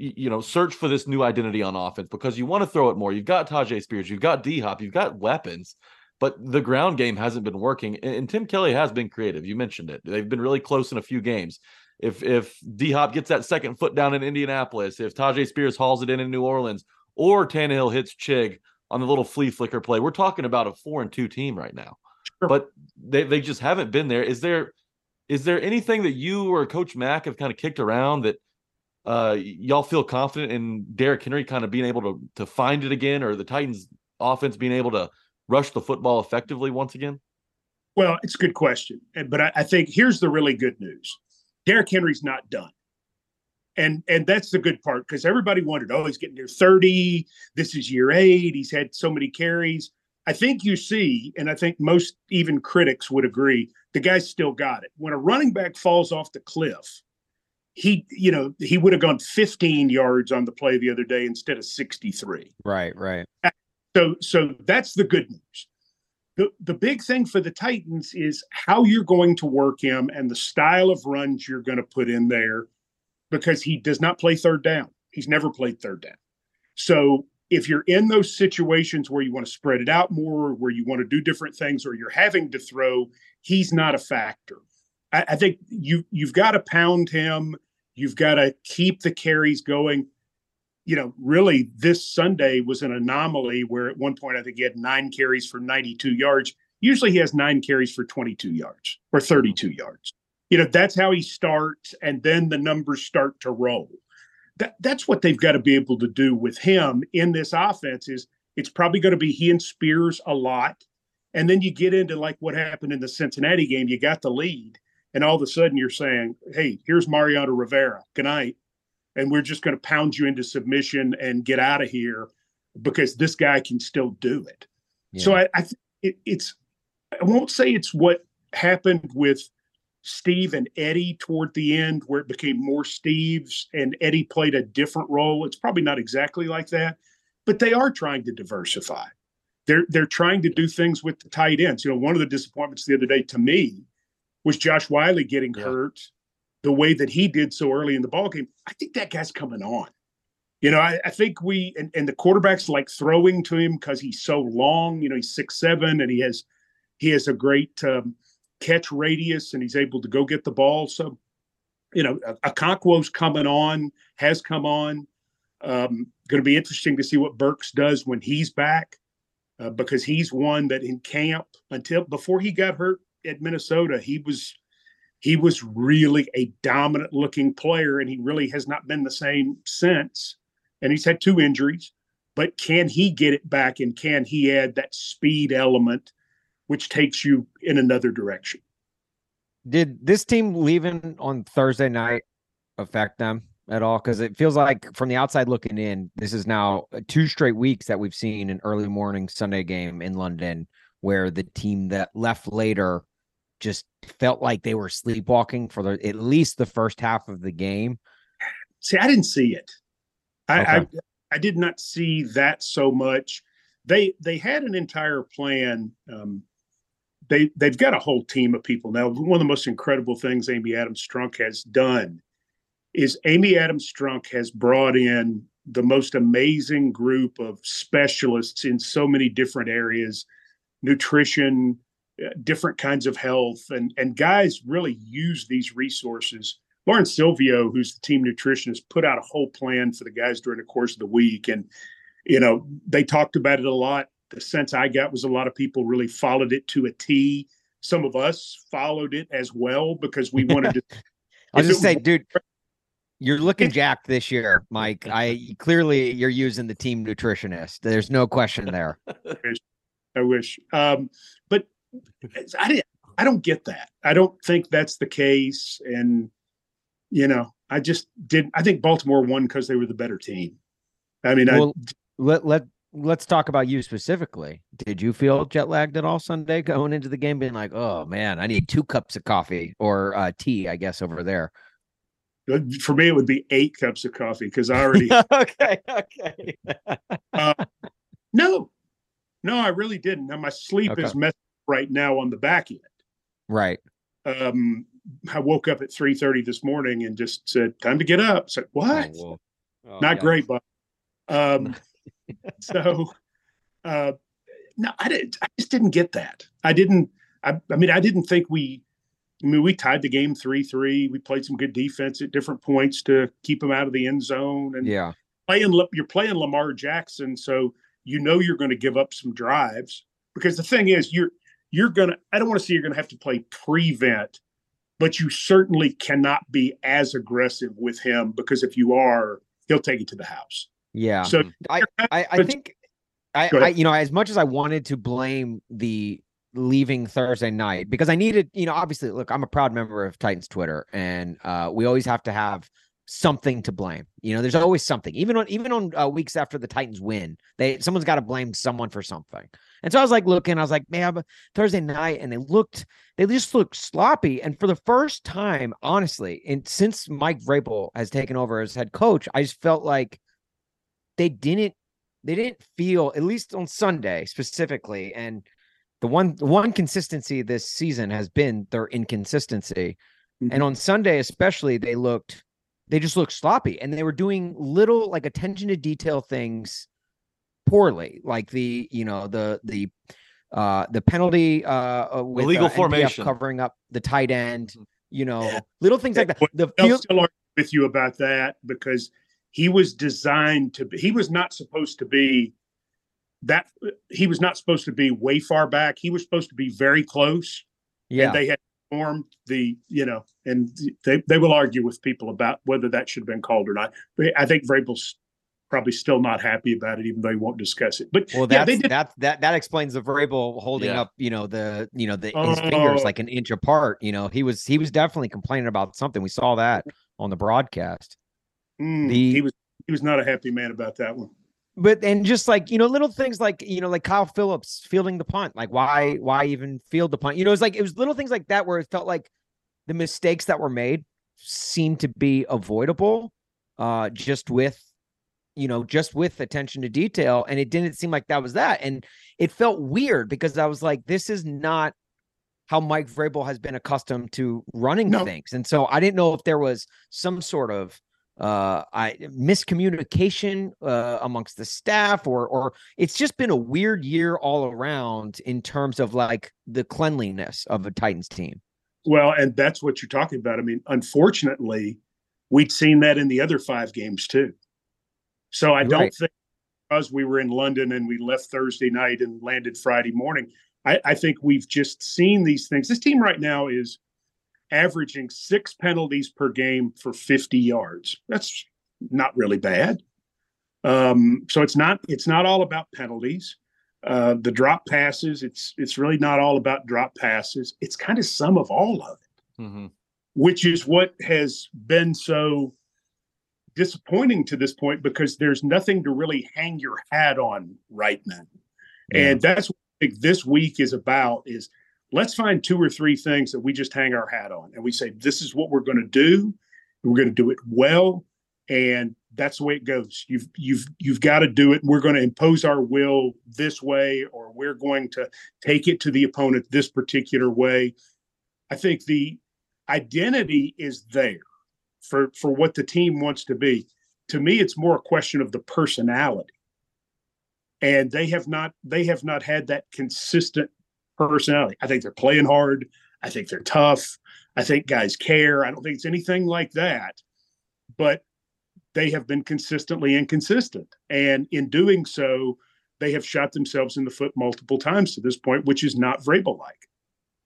you know, search for this new identity on offense because you want to throw it more. You've got Tyjae Spears, you've got D Hop, you've got weapons but the ground game hasn't been working. And, and Tim Kelly has been creative. You mentioned it. They've been really close in a few games. If if D Hop gets that second foot down in Indianapolis, if Tyjae Spears hauls it in in New Orleans, or Tannehill hits Chig on the little flea flicker play, we're talking about a four and two team right now. Sure. But they they just haven't been there. Is there is there anything that you or Coach Mack have kind of kicked around that uh y'all feel confident in Derrick Henry kind of being able to to find it again, or the Titans offense being able to rush the football effectively once again? Well, it's a good question. But I, I think here's the really good news. Derrick Henry's not done. And and that's the good part because everybody wondered, oh, he's getting near 30. This is year eight. He's had so many carries. I think you see, and I think most even critics would agree, the guy's still got it. When a running back falls off the cliff, he, you know, he would have gone 15 yards on the play the other day instead of 63. Right, right. So so that's the good news. The the big thing for the Titans is how you're going to work him and the style of runs you're going to put in there because he does not play third down. He's never played third down. So if you're in those situations where you want to spread it out more, where you want to do different things, or you're having to throw, he's not a factor. I, I think you you've got to pound him. You've got to keep the carries going you know, really this Sunday was an anomaly where at one point I think he had nine carries for 92 yards. Usually he has nine carries for 22 yards or 32 yards. You know, that's how he starts, and then the numbers start to roll. That that's what they've got to be able to do with him in this offense. Is it's probably going to be he and Spears a lot, and then you get into like what happened in the Cincinnati game. You got the lead, and all of a sudden you're saying, "Hey, here's Mariano Rivera. Good night." and we're just going to pound you into submission and get out of here because this guy can still do it. So I, I th- it, it's I won't say it's what happened with Steve and Eddie toward the end, where it became more Steve's and Eddie played a different role. It's probably not exactly like that, but they are trying to diversify. They're they're trying to do things with the tight ends. You know, one of the disappointments the other day to me was Josh Whyle getting Yeah. hurt the way that he did so early in the ball game. I think that guy's coming on. You know, I, I think we and, and the quarterbacks like throwing to him because he's so long. You know, he's six seven and he has he has a great um, catch radius and he's able to go get the ball. So, you know, Okonkwo's coming on, has come on. Um, going to be interesting to see what Burks does when he's back, uh, because he's one that in camp until before he got hurt at Minnesota, he was he was really a dominant looking player, and he really has not been the same since. And he's had two injuries, but can he get it back, and can he add that speed element, which takes you in another direction? Did this team leaving on Thursday night affect them at all? Because it feels like from the outside looking in, this is now two straight weeks that we've seen an early morning Sunday game in London where the team that left later just felt like they were sleepwalking for the, at least the first half of the game. See, I didn't see it. I, Okay. I I did not see that so much. They they had an entire plan. Um, they they've got a whole team of people now. One of the most incredible things Amy Adams Strunk has done is Amy Adams Strunk has brought in the most amazing group of specialists in so many different areas, nutrition, uh, different kinds of health, and and guys really use these resources. Lauren Silvio, who's the team nutritionist, put out a whole plan for the guys during the course of the week, and you know they talked about it a lot. The sense I got was a lot of people really followed it to a T. Some of us followed it as well because we wanted to. I was If just it say, was- dude, you're looking jacked this year, Mike. I clearly you're using the team nutritionist. There's no question there. I wish. Um, but I didn't. I don't get that. I don't think that's the case. And you know, I just didn't. I think Baltimore won because they were the better team. I mean, Well, let let let's talk about you specifically. Did you feel jet lagged at all Sunday going into the game, being like, "Oh man, I need two cups of coffee or uh, tea, I guess, over there." For me, it would be eight cups of coffee because I already. okay, okay. no, no, I really didn't. Now my sleep Okay. is messed right now on the back end. right. Um, I woke up at three thirty this morning and just said, "Time to get up." Said, what? Oh, well. Oh, not yeah. great, but um, so uh, no, I didn't. I just didn't get that. I didn't. I, I mean, I didn't think we. I mean, we tied the game three three. We played some good defense at different points to keep them out of the end zone, and Yeah. playing. You're playing Lamar Jackson, so you know you're going to give up some drives because the thing is, you're you're gonna. I don't want to say you're going to have to play prevent, but you certainly cannot be as aggressive with him because if you are, he'll take it to the house. Yeah. So I, I, I think I, I, you know, as much as I wanted to blame the leaving Thursday night because I needed, you know, obviously, look, I'm a proud member of Titans Twitter, and uh, we always have to have something to blame. You know, there's always something, even on even on uh, weeks after the Titans win, they someone's got to blame someone for something. And so I was like looking, I was like, man, but Thursday night, and they looked, they just looked sloppy. And for the first time, honestly, and since Mike Vrabel has taken over as head coach, I just felt like they didn't they didn't feel at least on Sunday specifically and the one the one consistency this season has been their inconsistency. And on Sunday especially they looked they just looked sloppy and they were doing little like attention to detail things poorly like the you know the the uh the penalty uh uh, with Illegal uh, formation. covering up the tight end you know little things like that. the I'll field still argue with you about that? Because he was designed to be, he was not supposed to be that he was not supposed to be way far back. He was supposed to be very close. yeah And they had formed the, you know, and they, they will argue with people about whether that should have been called or not. But I think Vrabel's probably still not happy about it, even though he won't discuss it. But Well, yeah, that's they did. that that that explains the Vrabel holding Yeah. up, you know, the you know the his fingers Oh. like an inch apart. You know, he was he was definitely complaining about something. We saw that on the broadcast. Mm, the- he was he was not a happy man about that one. But and just like you know, little things like you know, like Kyle Phillips fielding the punt. Like why why even field the punt? You know, it's like it was little things like that where it felt like the mistakes that were made seemed to be avoidable, uh, just with you know, just with attention to detail. And it didn't seem like that was that. And it felt weird because I was like, this is not how Mike Vrabel has been accustomed to running No. things. And so I didn't know if there was some sort of uh I miscommunication uh amongst the staff or or it's just been a weird year all around in terms of like the cleanliness of a Titans team. Well, and that's what you're talking about. I mean, unfortunately, we'd seen that in the other five games too. So I don't Right. think because we were in London and we left Thursday night and landed Friday morning, I, I think we've just seen these things. This team right now is averaging six penalties per game for 50 yards. That's not really bad. Um, so it's not it's not all about penalties. Uh, the drop passes, it's it's really not all about drop passes. It's kind of some of all of it hmm which is what has been so disappointing to this point because there's nothing to really hang your hat on right now. And that's what I think this week is about is let's find two or three things that we just hang our hat on and we say this is what we're going to do. We're going to do it well and that's the way it goes. You've you've you've got to do it. We're going to impose our will this way or we're going to take it to the opponent this particular way. I think the identity is there for for what the team wants to be. To me, it's more a question of the personality, and they have not they have not had that consistent personality. I think they're playing hard. I think they're tough. I think guys care. I don't think it's anything like that, but they have been consistently inconsistent, and in doing so, they have shot themselves in the foot multiple times to this point, which is not Vrabel like.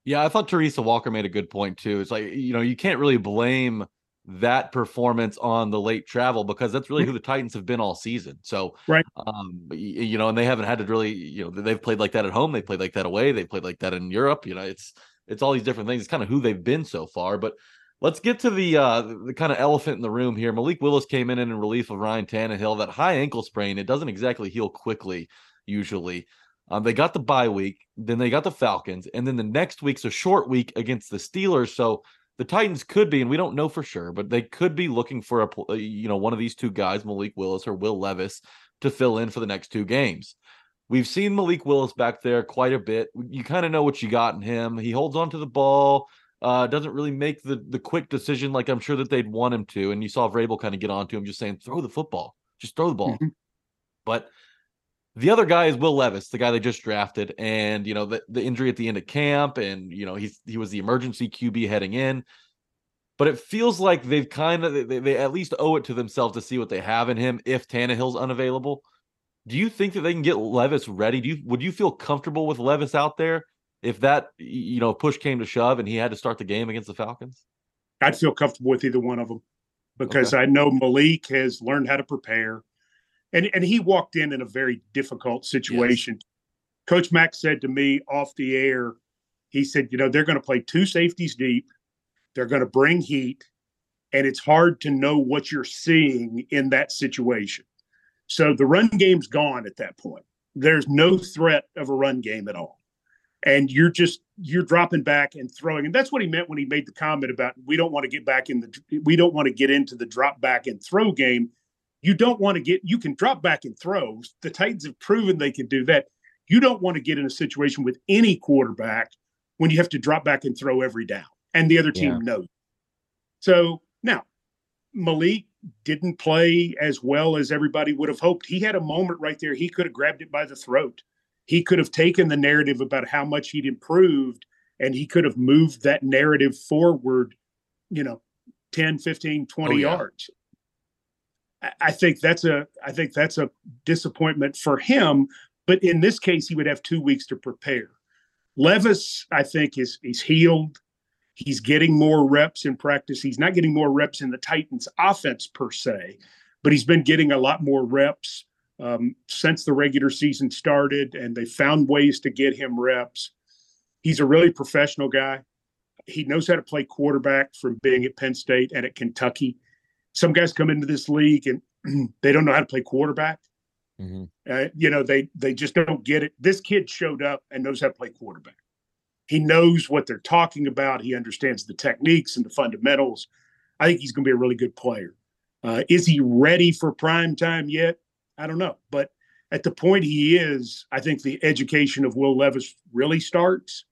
Yeah, I thought Teresa Walker made a good point too. It's like, you know, you can't really blame that performance on the late travel because that's really who the Titans have been all season. So, Right. um, you know, and they haven't had to really, you know, they've played like that at home, they played like that away, they played like that in Europe. You know, it's it's all these different things. It's kind of who they've been so far. But let's get to the uh the, kind of elephant in the room here. Malik Willis came in in relief of Ryan Tannehill. That high ankle sprain, it doesn't exactly heal quickly usually. Um, they got the bye week, then they got the Falcons, and then the next week's a short week against the Steelers. So the Titans could be, and we don't know for sure, but they could be looking for a uh, you know one of these two guys, Malik Willis or Will Levis, to fill in for the next two games. We've seen Malik Willis back there quite a bit. You kind of know what you got in him. He holds on to the ball, uh, doesn't really make the the quick decision like I'm sure that they'd want him to. And you saw Vrabel kind of get onto him, just saying, "Throw the football, just throw the ball." Mhm. But the other guy is Will Levis, the guy they just drafted, and you know the, the injury at the end of camp, and you know he's he was the emergency QB heading in. But it feels like they've kind of they, they at least owe it to themselves to see what they have in him if Tannehill's unavailable. Do you think that they can get Levis ready? Do you would you feel comfortable with Levis out there if that you know push came to shove and he had to start the game against the Falcons? I'd feel comfortable with either one of them because I know Malik has learned how to prepare, and and he walked in in a very difficult situation. Coach Mack said to me off the air, he said, you know, they're going to play two safeties deep, they're going to bring heat, and it's hard to know what you're seeing in that situation. So the run game's gone at that point. There's no threat of a run game at all and you're just you're dropping back and throwing and that's what he meant when he made the comment about we don't want to get back in the we don't want to get into the drop back and throw game you don't want to get you can drop back and throw. The titans have proven they can do that. You don't want to get in a situation with any quarterback when you have to drop back and throw every down and the other team Yeah. knows. So now malik didn't play as well as everybody would have hoped. He had a moment right there. He could have grabbed it by the throat. He could have taken the narrative about how much he'd improved and he could have moved that narrative forward you know 10 15 20 Oh, yeah. yards I- think that's a i think that's a disappointment for him but in this case he would have two weeks to prepare levis i think is he's healed he's getting more reps in practice he's not getting more reps in the titans offense per se but he's been getting a lot more reps um, since the regular season started, and they found ways to get him reps. He's a really professional guy. He knows how to play quarterback from being at Penn State and at Kentucky. Some guys come into this league and they don't know how to play quarterback. Mhm. Uh, you know, they they just don't get it. This kid showed up and knows how to play quarterback. He knows what they're talking about. He understands the techniques and the fundamentals. I think he's going to be a really good player. Uh, is he ready for prime time yet? I don't know, but at the point he is, I think the education of Will Levis really starts,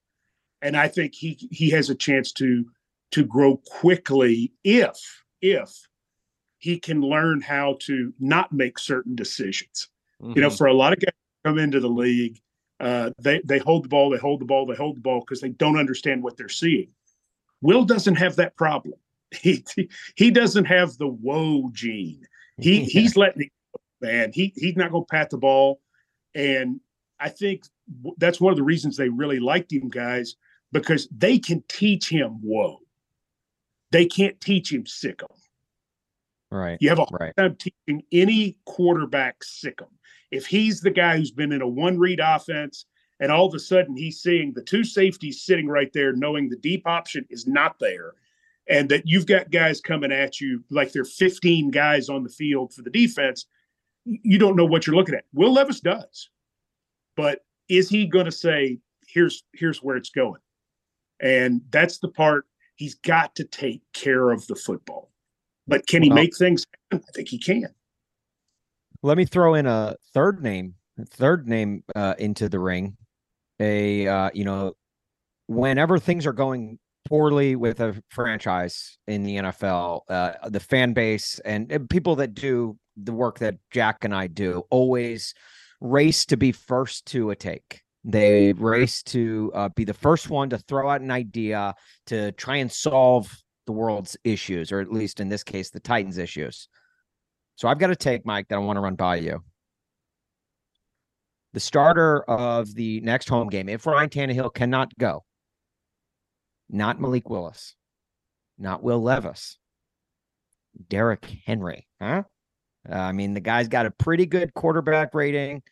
and I think he he has a chance to to grow quickly if if he can learn how to not make certain decisions. You know, Mhm. for a lot of guys who come into the league, uh, they they hold the ball, they hold the ball, they hold the ball because they don't understand what they're seeing. Will doesn't have that problem. He he doesn't have the whoa gene. He he's letting it man. He he's not going to pat the ball, and I think that's one of the reasons they really liked him, guys, because they can teach him whoa. They can't teach him sick 'em. Right. You have a Right. I'm teaching any quarterback sick 'em. If he's the guy who's been in a one read offense and all of a sudden he's seeing the two safeties sitting right there, knowing the deep option is not there, and that you've got guys coming at you like there are 15 guys on the field for the defense, you don't know what you're looking at. Will Levis does. But is he going to say, here's here's where it's going? And that's the part he's got to take care of the football. But can he Well- make things happen? I think he can. Let me throw in a third name, third name uh, into the ring. A uh, you know, whenever things are going poorly with a franchise in the NFL, uh, the fan base and, and people that do the work that Jack and I do always race to be first to a take. They race to uh, be the first one to throw out an idea to try and solve the world's issues, or at least in this case, the Titans' issues. So I've got a take, Mike, that I want to run by you. The starter of the next home game, if Ryan Tannehill cannot go, not Malik Willis, not Will Levis, Derrick Henry. Huh? Uh, I mean, the guy's got a pretty good quarterback rating.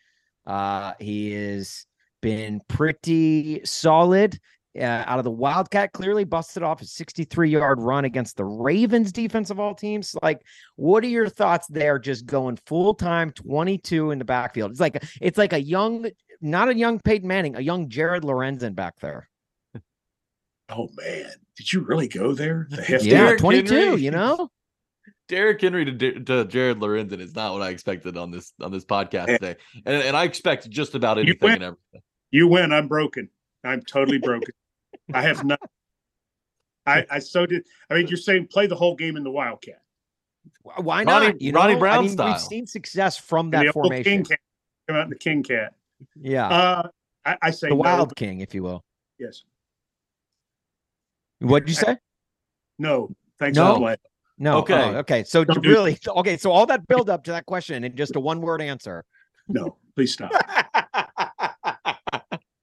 Uh, he has been pretty solid uh, out of the Wildcat. Clearly busted off a 63 yard run against the Ravens defense of all teams. Like, what are your thoughts there? Just going full time 22 in the backfield. It's like it's like a young, not a young Peyton Manning, a young Jared Lorenzen back there. Oh man, did you really go there? The hefty Yeah, 22. Henry. You know. Derrick Henry to, to Jared Lorenzen is not what I expected on this on this podcast today, and, and I expect just about You anything win. and everything. You win. I'm broken. I'm totally broken. I have not. I, I so did. I mean, you're saying play the whole game in the Wildcat. Why not? Ronnie- you Ronnie know? Brown I mean, style. We've seen success from that the formation. King Cat. Come out in the King Cat. Yeah, Uh, I, I say the no, Wild but King, if you will. Yes. What'd you say? No. Thanks. No. No. Okay. Oh, okay. So Don't really okay. So all that build up to that question and just a one word answer. No. Please stop.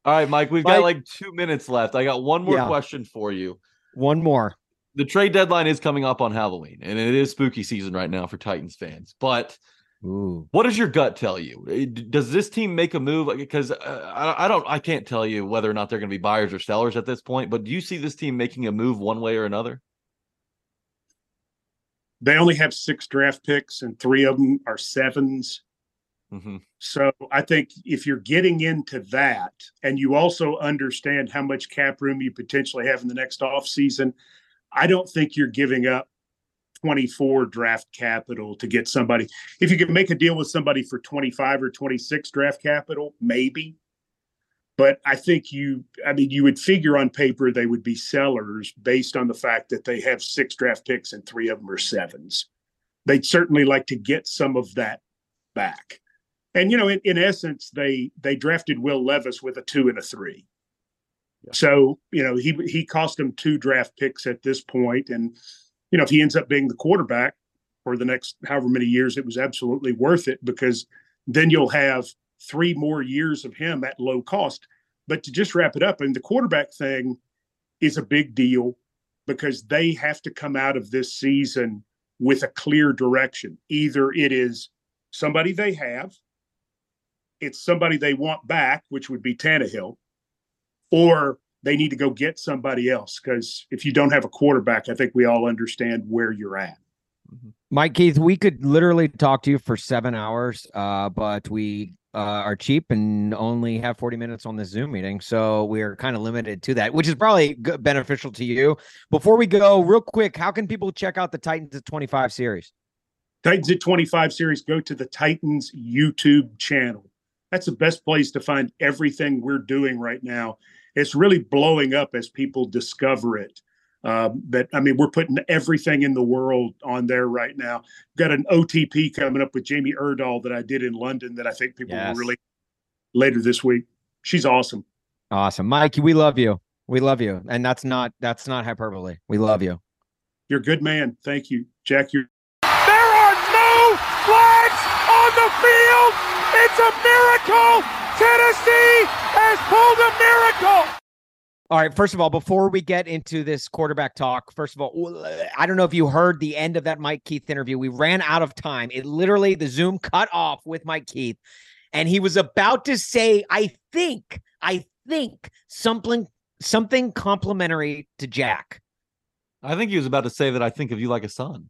All right, Mike, we've Mike- got like two minutes left. I got one more Yeah. question for you. one more. The trade deadline is coming up on Halloween, and it is spooky season right now for Titans fans. But Ooh. what does your gut tell you? Eh, Does this team make a move? Because uh, I, I don't, I can't tell you whether or not they're going to be buyers or sellers at this point. But do you see this team making a move one way or another? They only have six draft picks, and three of them are sevens. Hmm So I think if you're getting into that and you also understand how much cap room you potentially have in the next offseason, I don't think you're giving up 24 draft capital to get somebody. If you can make a deal with somebody for 25 or 26 draft capital, maybe. But I think you, I mean, you would figure on paper they would be sellers based on the fact that they have six draft picks and three of them are sevens. They'd certainly like to get some of that back. And you know, in, in essence, they they drafted Will Levis with a two and a three. So you know, he he cost them two draft picks at this point, and you know, if he ends up being the quarterback for the next however many years, it was absolutely worth it because then you'll have three more years of him at low cost. But to just wrap it up, and the quarterback thing is a big deal because they have to come out of this season with a clear direction. Either it is somebody they have, it's somebody they want back, which would be Tannehill, or they need to go get somebody else. Because if you don't have a quarterback, I think we all understand where you're at. Mike Keith, we could literally talk to you for seven hours, uh, but we uh, are cheap and only have 40 minutes on this Zoom meeting. So we're kind of limited to that, which is probably good, beneficial to you. Before we go, real quick, how can people check out the Titans at 25 series? Titans at 25 series, go to the Titans YouTube channel. That's the best place to find everything we're doing right now. It's really blowing up as people discover it. Um, but I mean, we're putting everything in the world on there right now. Got an OTP coming up with Jamie Erdahl that I did in London that I think people Yes. will really later this week. She's awesome. Awesome. Mike, we love you. We love you. And that's not that's not hyperbole. We love you. You're a good man. Thank you, Jack. You're There are no flags on the field. It's a miracle. Tennessee has pulled a miracle. All right. First of all, before we get into this quarterback talk, first of all, I don't know if you heard the end of that Mike Keith interview. We ran out of time. It literally, the Zoom cut off with Mike Keith, and he was about to say, I think, I think something, something complimentary to Jack. I think he was about to say that I think of you like a son.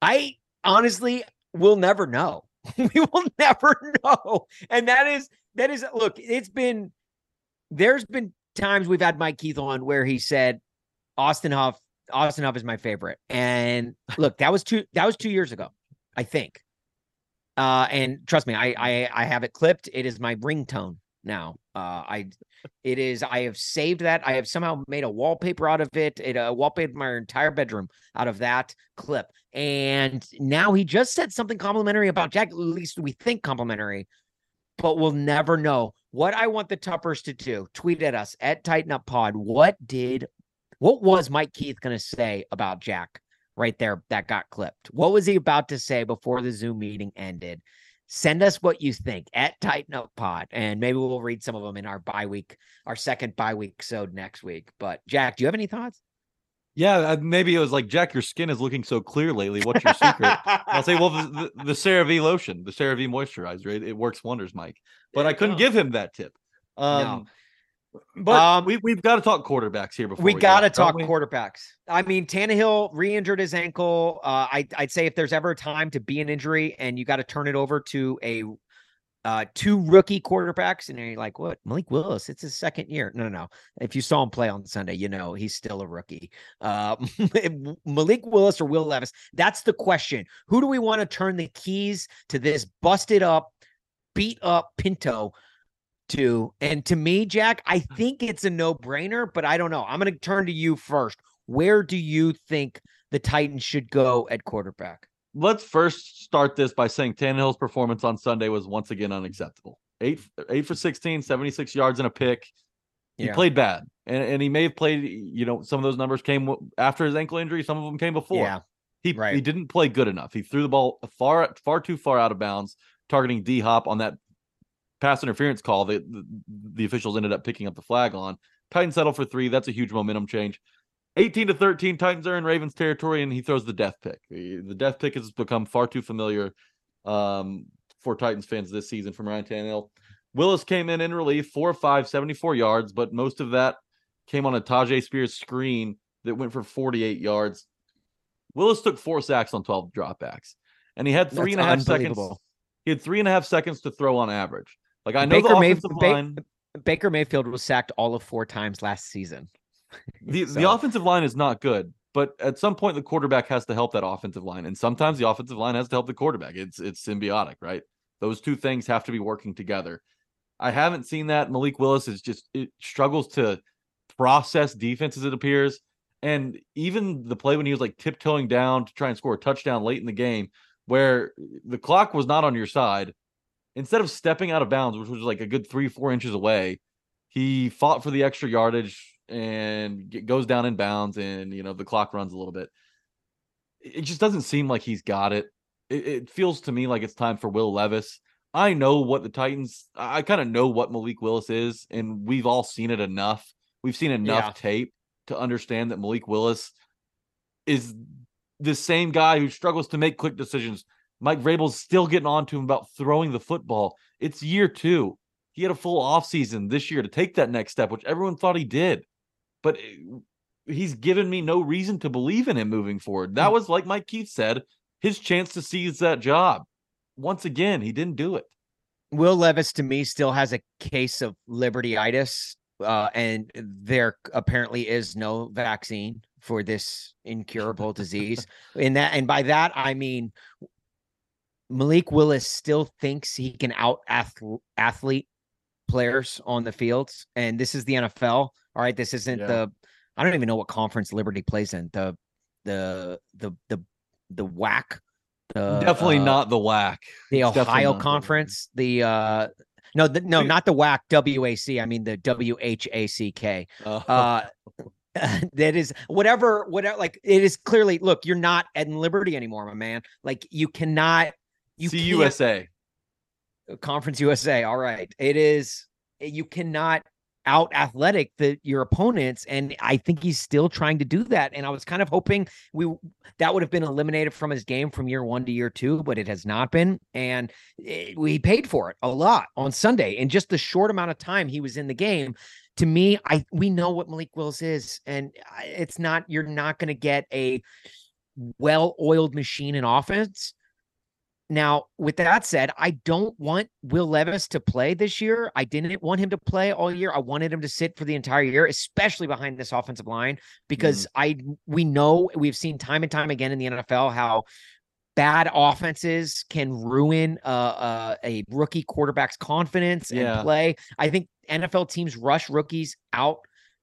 I honestly will never know. we will never know. And that is that is look, it's been there's been times we've had Mike Keith on where he said Austin Huff, Austin Huff is my favorite. And look, that was two that was two years ago, I think. Uh and trust me, I I I have it clipped. It is my ringtone now. Uh I it is I have saved that. I have somehow made a wallpaper out of it. It uh, wallpapered my entire bedroom out of that clip. And now he just said something complimentary about Jack. At least we think complimentary, but we'll never know. What I want the Tuppers to do, tweet at us at Titan Up Pod. What did what was Mike Keith going to say about Jack right there that got clipped? What was he about to say before the Zoom meeting ended? Send us what you think at Titan Up Pod, and maybe we'll read some of them in our bye week, our second bye week so next week. But Jack, do you have any thoughts? Yeah, uh, maybe it was like Jack, your skin is looking so clear lately. What's your secret? I'll say, well, the, the, the CeraVe lotion, the CeraVe moisturizer, it, it works wonders, Mike. But I couldn't go. give him that tip. Um, No. But Um, we we've got to talk quarterbacks here before we go, got to talk we? quarterbacks. I mean, Tannehill re-injured his ankle. Uh, I, I'd say if there's ever a time to be an injury and you got to turn it over to a uh, two rookie quarterbacks, and you're like, what? Malik Willis? It's his second year. No, no, no. If you saw him play on Sunday, you know he's still a rookie. Uh, Malik Willis or Will Levis? That's the question. Who do we want to turn the keys to this busted up, beat up Pinto? To. And to me, Jack, I mm. think it's a no brainer, but I don't know. I'm going to turn to you first. Where do you think the Titans should go at quarterback? Let's first start this by saying Tannehill's performance on Sunday was once again unacceptable. Eight eight for 16, 76 yards and a pick. He Yeah. played bad, and, and he may have played. You know, some of those numbers came after his ankle injury. Some of them came before. Yeah. He right. he didn't play good enough. He threw the ball far far too far out of bounds, targeting D Hop on that pass interference call that the, the officials ended up picking up the flag on. Titans settle for three. That's a huge momentum change. 18 to 13, Titans are in Ravens territory, and he throws the death pick. The death pick has become far too familiar um, for Titans fans this season from Ryan Tannehill. Willis came in in relief, four or five, 74 yards, but most of that came on a Tyjae Spears screen that went for 48 yards. Willis took four sacks on 12 dropbacks, and he had three and a half That's seconds. He had three and a half seconds to throw on average. Like I know Baker, the May- offensive Ba- line, Baker Mayfield was sacked all of four times last season. the, the offensive line is not good, but at some point the quarterback has to help that offensive line, and sometimes the offensive line has to help the quarterback. It's it's symbiotic, right? Those two things have to be working together. I haven't seen that. Malik Willis is just it struggles to process defenses, it appears. And even the play when he was like tiptoeing down to try and score a touchdown late in the game, where the clock was not on your side, instead of stepping out of bounds, which was like a good three, four inches away, he fought for the extra yardage and get, goes down in bounds, and you know the clock runs a little bit. It it just doesn't seem like he's got it. It, it feels to me like it's time for Will Levis. I know what the Titans. I kind of know what Malik Willis is, and we've all seen it enough. We've seen enough Yeah. tape to understand that Malik Willis is the same guy who struggles to make quick decisions. Mike Vrabel's still getting on to him about throwing the football. It's year two. He had a full offseason this year to take that next step, which everyone thought he did. But eh, he's given me no reason to believe in him moving forward. That was, like Mike Keith said, his chance to seize that job. Once again, he didn't do it. Will Levis to me still has a case of libertyitis, uh, and there apparently is no vaccine for this incurable disease. In that, and by that I mean Malik Willis still thinks he can out athlete players on the fields, and this is the NFL. All right, this isn't Yeah. the. I don't even know what conference Liberty plays in. The the the the the whack. The, Definitely uh, not the whack. the It's Ohio Conference, the uh no, the, no, not the WAC, WAC. I mean the W H A C K. Uh, Uh that is whatever, whatever. Like it is clearly. Look, you're not at Liberty anymore, my man. Like you cannot. You CUSA. Conference USA. All right. It is you cannot out athletic the your opponents and I think he's still trying to do that and I was kind of hoping we that would have been eliminated from his game from year 1 to year 2 but it has not been and it, we paid for it a lot on Sunday in just the short amount of time he was in the game to me I we know what Malik Willis is and uh, it's not you're not going to get a well-oiled machine in offense now, with that said, I don't want Will Levis to play this year. I didn't want him to play all year. I wanted him to sit for the entire year, especially behind this offensive line, because mm. I we know we've seen time and time again in the NFL how bad offenses can ruin uh, uh, a rookie quarterback's confidence and play. I think NFL teams rush rookies out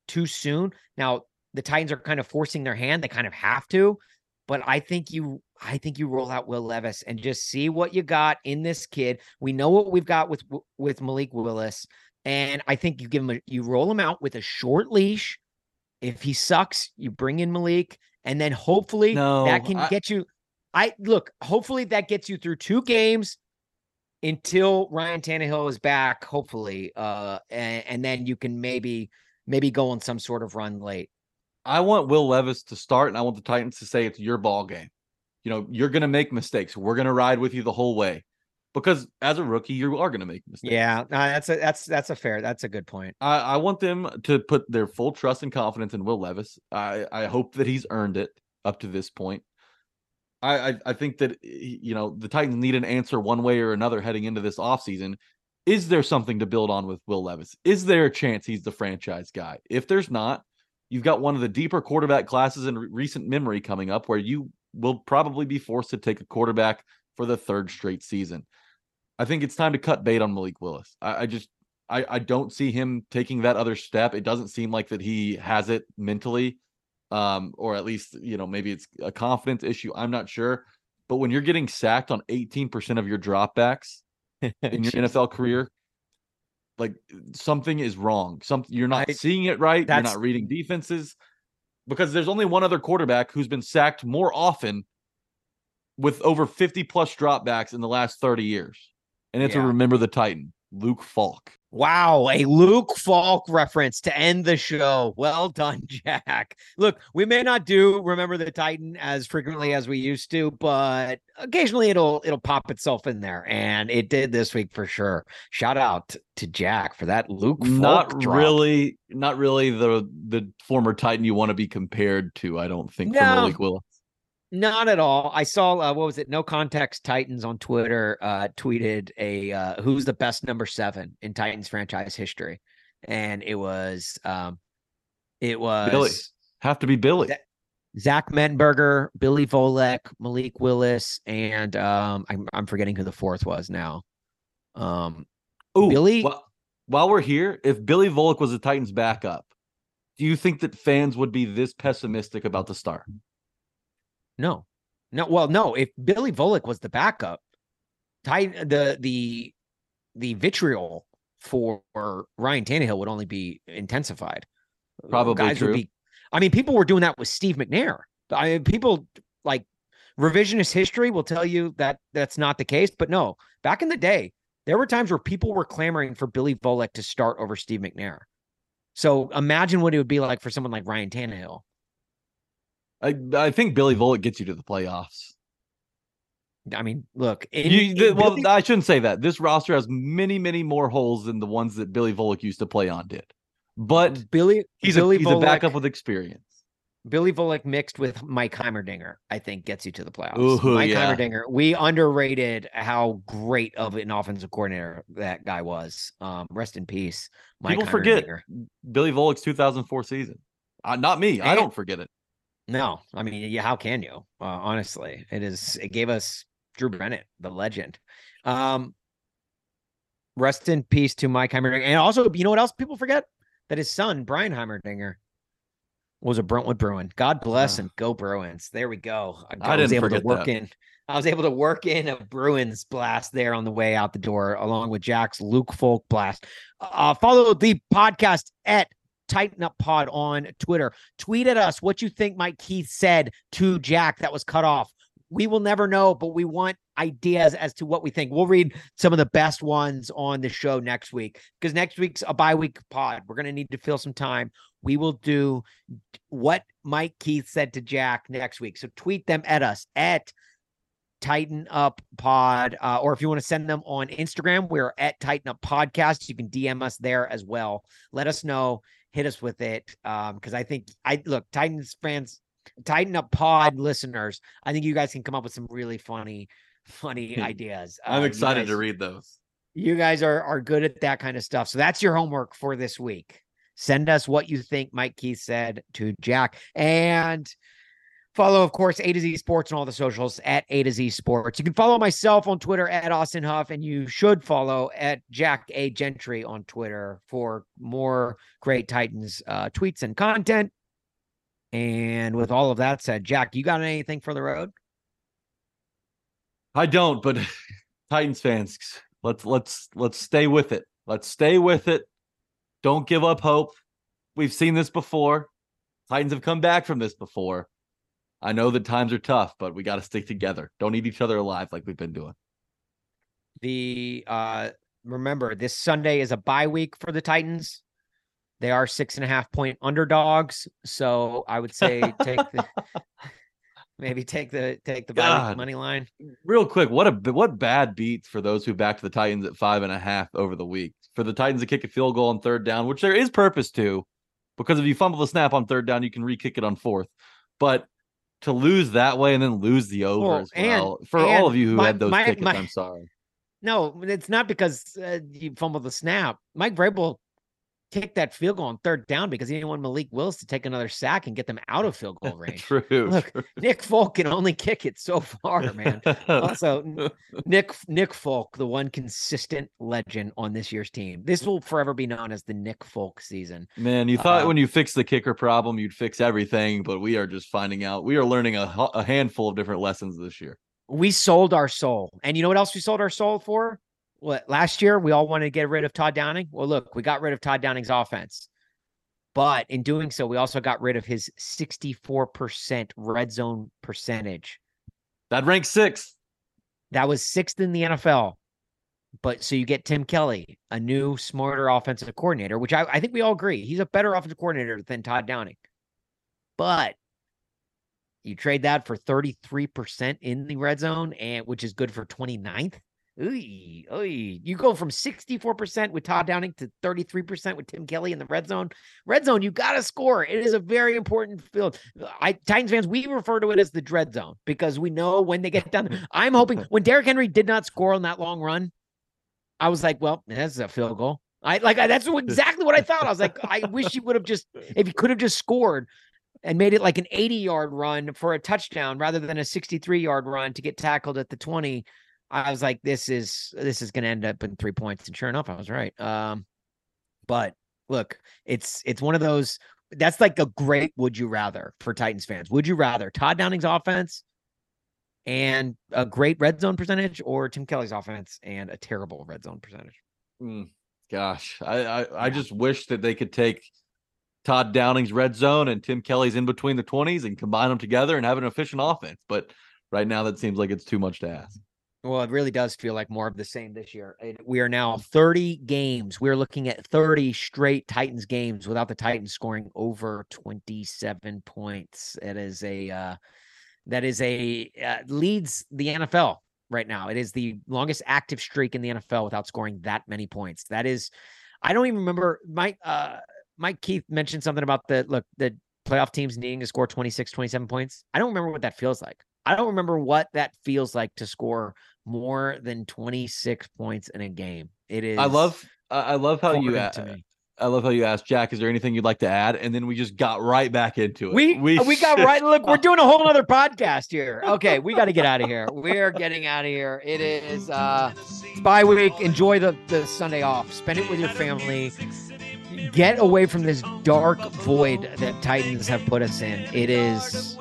too soon. Now, the Titans are kind of forcing their hand; they kind of have to. But I think you I think you roll out Will Levis and just see what you got in this kid. We know what we've got with with Malik Willis, and I think you give him a, you roll him out with a short leash. If he sucks, you bring in Malik, and then hopefully no, that can I, get you. I look. Hopefully that gets you through two games until Ryan Tannehill is back. Hopefully, uh, and, and then you can maybe maybe go on some sort of run late. I want Will Levis to start, and I want the Titans to say it's your ball game you know, you're going to make mistakes. We're going to ride with you the whole way because as a rookie, you are going to make mistakes. Yeah, no, that's a that's that's a fair. That's a good point. I, I want them to put their full trust and confidence in Will Levis. I I hope that he's earned it up to this point. I, I, I think that you know the Titans need an answer one way or another heading into this offseason. Is there something to build on with Will Levis? Is there a chance he's the franchise guy? If there's not, you've got one of the deeper quarterback classes in re- recent memory coming up where you will probably be forced to take a quarterback for the third straight season. I think it's time to cut bait on Malik Willis. I, I just I, I don't see him taking that other step. It doesn't seem like that he has it mentally, um, or at least you know maybe it's a confidence issue. I'm not sure. But when you're getting sacked on 18% of your dropbacks in your NFL career, like something is wrong. Something you're not I, seeing it right. You're not reading defenses because there's only one other quarterback who's been sacked more often with over 50 plus dropbacks in the last 30 years. And it's yeah. a remember the Titan, Luke Falk. Wow, a Luke Falk reference to end the show. Well done, Jack. Look, we may not do remember the Titan as frequently as we used to, but occasionally it'll it'll pop itself in there, and it did this week for sure. Shout out to Jack for that Luke. Falk not drop. really, not really the the former Titan you want to be compared to. I don't think no. from Malik Willis. Not at all. I saw uh, what was it? No context Titans on Twitter uh, tweeted a uh, who's the best number seven in Titans franchise history, and it was um, it was Billy. Have to be Billy. Zach Mettenberger, Billy Volek, Malik Willis, and um, I'm I'm forgetting who the fourth was now. Um, Ooh, Billy. Well, while we're here, if Billy Volek was the Titans' backup, do you think that fans would be this pessimistic about the star? No, no. Well, no. If Billy Volek was the backup, Ty, the the the vitriol for Ryan Tannehill would only be intensified. Probably guys true. would be. I mean, people were doing that with Steve McNair. I mean, people like revisionist history will tell you that that's not the case. But no, back in the day, there were times where people were clamoring for Billy Volek to start over Steve McNair. So imagine what it would be like for someone like Ryan Tannehill. I I think Billy Volek gets you to the playoffs. I mean, look. In, you, the, well, Billy... I shouldn't say that. This roster has many, many more holes than the ones that Billy Volek used to play on did. But Billy, he's Billy a he's Volek, a backup with experience. Billy Volek mixed with Mike Heimerdinger, I think, gets you to the playoffs. Ooh, Mike yeah. Heimerdinger, we underrated how great of an offensive coordinator that guy was. Um, rest in peace, Mike. People forget Billy Volek's 2004 season. Uh, not me. And, I don't forget it. No, I mean, yeah, how can you? Uh, honestly, it is. It gave us Drew Bennett, the legend. Um, rest in peace to Mike Heimerdinger, and also, you know what else people forget? That his son Brian Heimerdinger was a Brentwood Bruin. God bless uh, and go Bruins. There we go. I, I was able to work that. in. I was able to work in a Bruins blast there on the way out the door, along with Jack's Luke Falk blast. Uh, follow the podcast at Titan Up Pod on Twitter. Tweet at us what you think Mike Keith said to Jack that was cut off. we will never know, but we want ideas as to what we think. We'll read some of the best ones on the show next week because next week's a bye week pod. We're going to need to fill some time. We will do what Mike Keith said to Jack next week. So tweet them at us at Titan Up Pod, uh, or if you want to send them on Instagram, we're at Titan Up Podcast. You can DM us there as well. Let us know. Hit us with it. Um, because I think I look Titans fans, Titan Up Pod listeners. I think you guys can come up with some really funny, funny ideas. Uh, I'm you excited to read those. you guys are are good at that kind of stuff. So that's your homework for this week. Send us what you think Mike Keith said to Jack and follow, of course, A to Z Sports and all the socials at A to Z Sports. You can follow myself on Twitter at Austin Huff, and you should follow at Jack A Gentry on Twitter for more great Titans uh, tweets and content. And with all of that said, Jack, you got anything for the road? I don't, but Titans fans, let's let's let's stay with it. Let's stay with it. Don't give up hope. We've seen this before. Titans have come back from this before. I know that times are tough, but we got to stick together. Don't eat each other alive like we've been doing. The uh remember this Sunday is a bye week for the Titans. They are six and a half point underdogs. So I would say take the maybe take the take the God. money line. Real quick, what a what bad beats for those who backed the Titans at five and a half over the week. For the Titans to kick a field goal on third down, which there is purpose to, because if you fumble the snap on third down, you can re-kick it on fourth. But to lose that way and then lose the over Well, as and- for and all of you who my- had those my- tickets, my- I'm sorry. No, it's not because uh, you fumbled the snap. Mike Vrabel kicked that field goal on third down because he didn't want Malik Willis to take another sack and get them out of field goal range. True. Look, true. Nick Folk can only kick it so far, man. Also, Nick Nick Folk, the one consistent legend on this year's team. This will forever be known as the Nick Folk season. Man, you thought Uh, when you fixed the kicker problem, you'd fix everything, but we are just finding out. We are learning a, a handful of different lessons this year. We sold our soul. And you know what else we sold our soul for? What last year we all wanted to get rid of Todd Downing? Well, look, we got rid of Todd Downing's offense. But in doing so, we also got rid of his 64% red zone percentage. That ranks sixth. That was sixth in the NFL. But so you get Tim Kelly, a new, smarter offensive coordinator, which I, I think we all agree he's a better offensive coordinator than Todd Downing. But you trade that for 33% in the red zone, and which is good for 29th. Ooh, ooh. You go from 64% with Todd Downing to 33% with Tim Kelly in the red zone. Red zone, you got to score. It is a very important field. I Titans fans, we refer to it as the dread zone because we know when they get done. I'm hoping when Derrick Henry did not score on that long run, I was like, well, that's a field goal. I like I, that's exactly what I thought. I was like, I wish he would have just if he could have just scored and made it like an 80 yard run for a touchdown rather than a 63 yard run to get tackled at the 20. I was like, this is this is gonna end up in three points. And sure enough, I was right. Um, but look, it's it's one of those that's like a great would you rather for Titans fans. Would you rather Todd Downing's offense and a great red zone percentage or Tim Kelly's offense and a terrible red zone percentage? Mm, gosh, I, I I just wish that they could take Todd Downing's red zone and Tim Kelly's in between the twenties and combine them together and have an efficient offense. But right now, that seems like it's too much to ask. Well, it really does feel like more of the same this year. We are now 30 games. We're looking at 30 straight Titans games without the Titans scoring over 27 points. It is a uh, that is a uh, leads the NFL right now. It is the longest active streak in the NFL without scoring that many points. That is, I don't even remember. Mike uh, Mike Keith mentioned something about the look the playoff teams needing to score 26, 27 points. I don't remember what that feels like. I don't remember what that feels like to score more than 26 points in a game. It is I love I love how you to me. I love how you asked Jack. Is there anything you'd like to add? And then we just got right back into it. We we, we got right. Look, we're doing a whole other podcast here. Okay, we got to get out of here. We're getting out of here. It is uh it's bye week. Enjoy the the Sunday off. Spend it with your family get away from this dark void that Titans have put us in. It is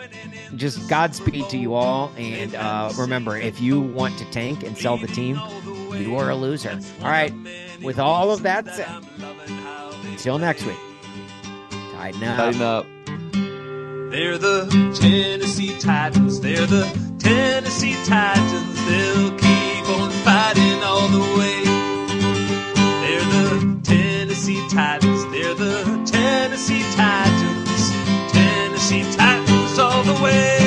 just Godspeed to you all. And uh, remember, if you want to tank and sell the team, you are a loser. All right. With all of that said, until next week, Titan up. Titan up. They're the Tennessee Titans. They're the Tennessee Titans. They'll keep on fighting all the way. They're the Tennessee Titans. The Tennessee Titans, Tennessee Titans all the way.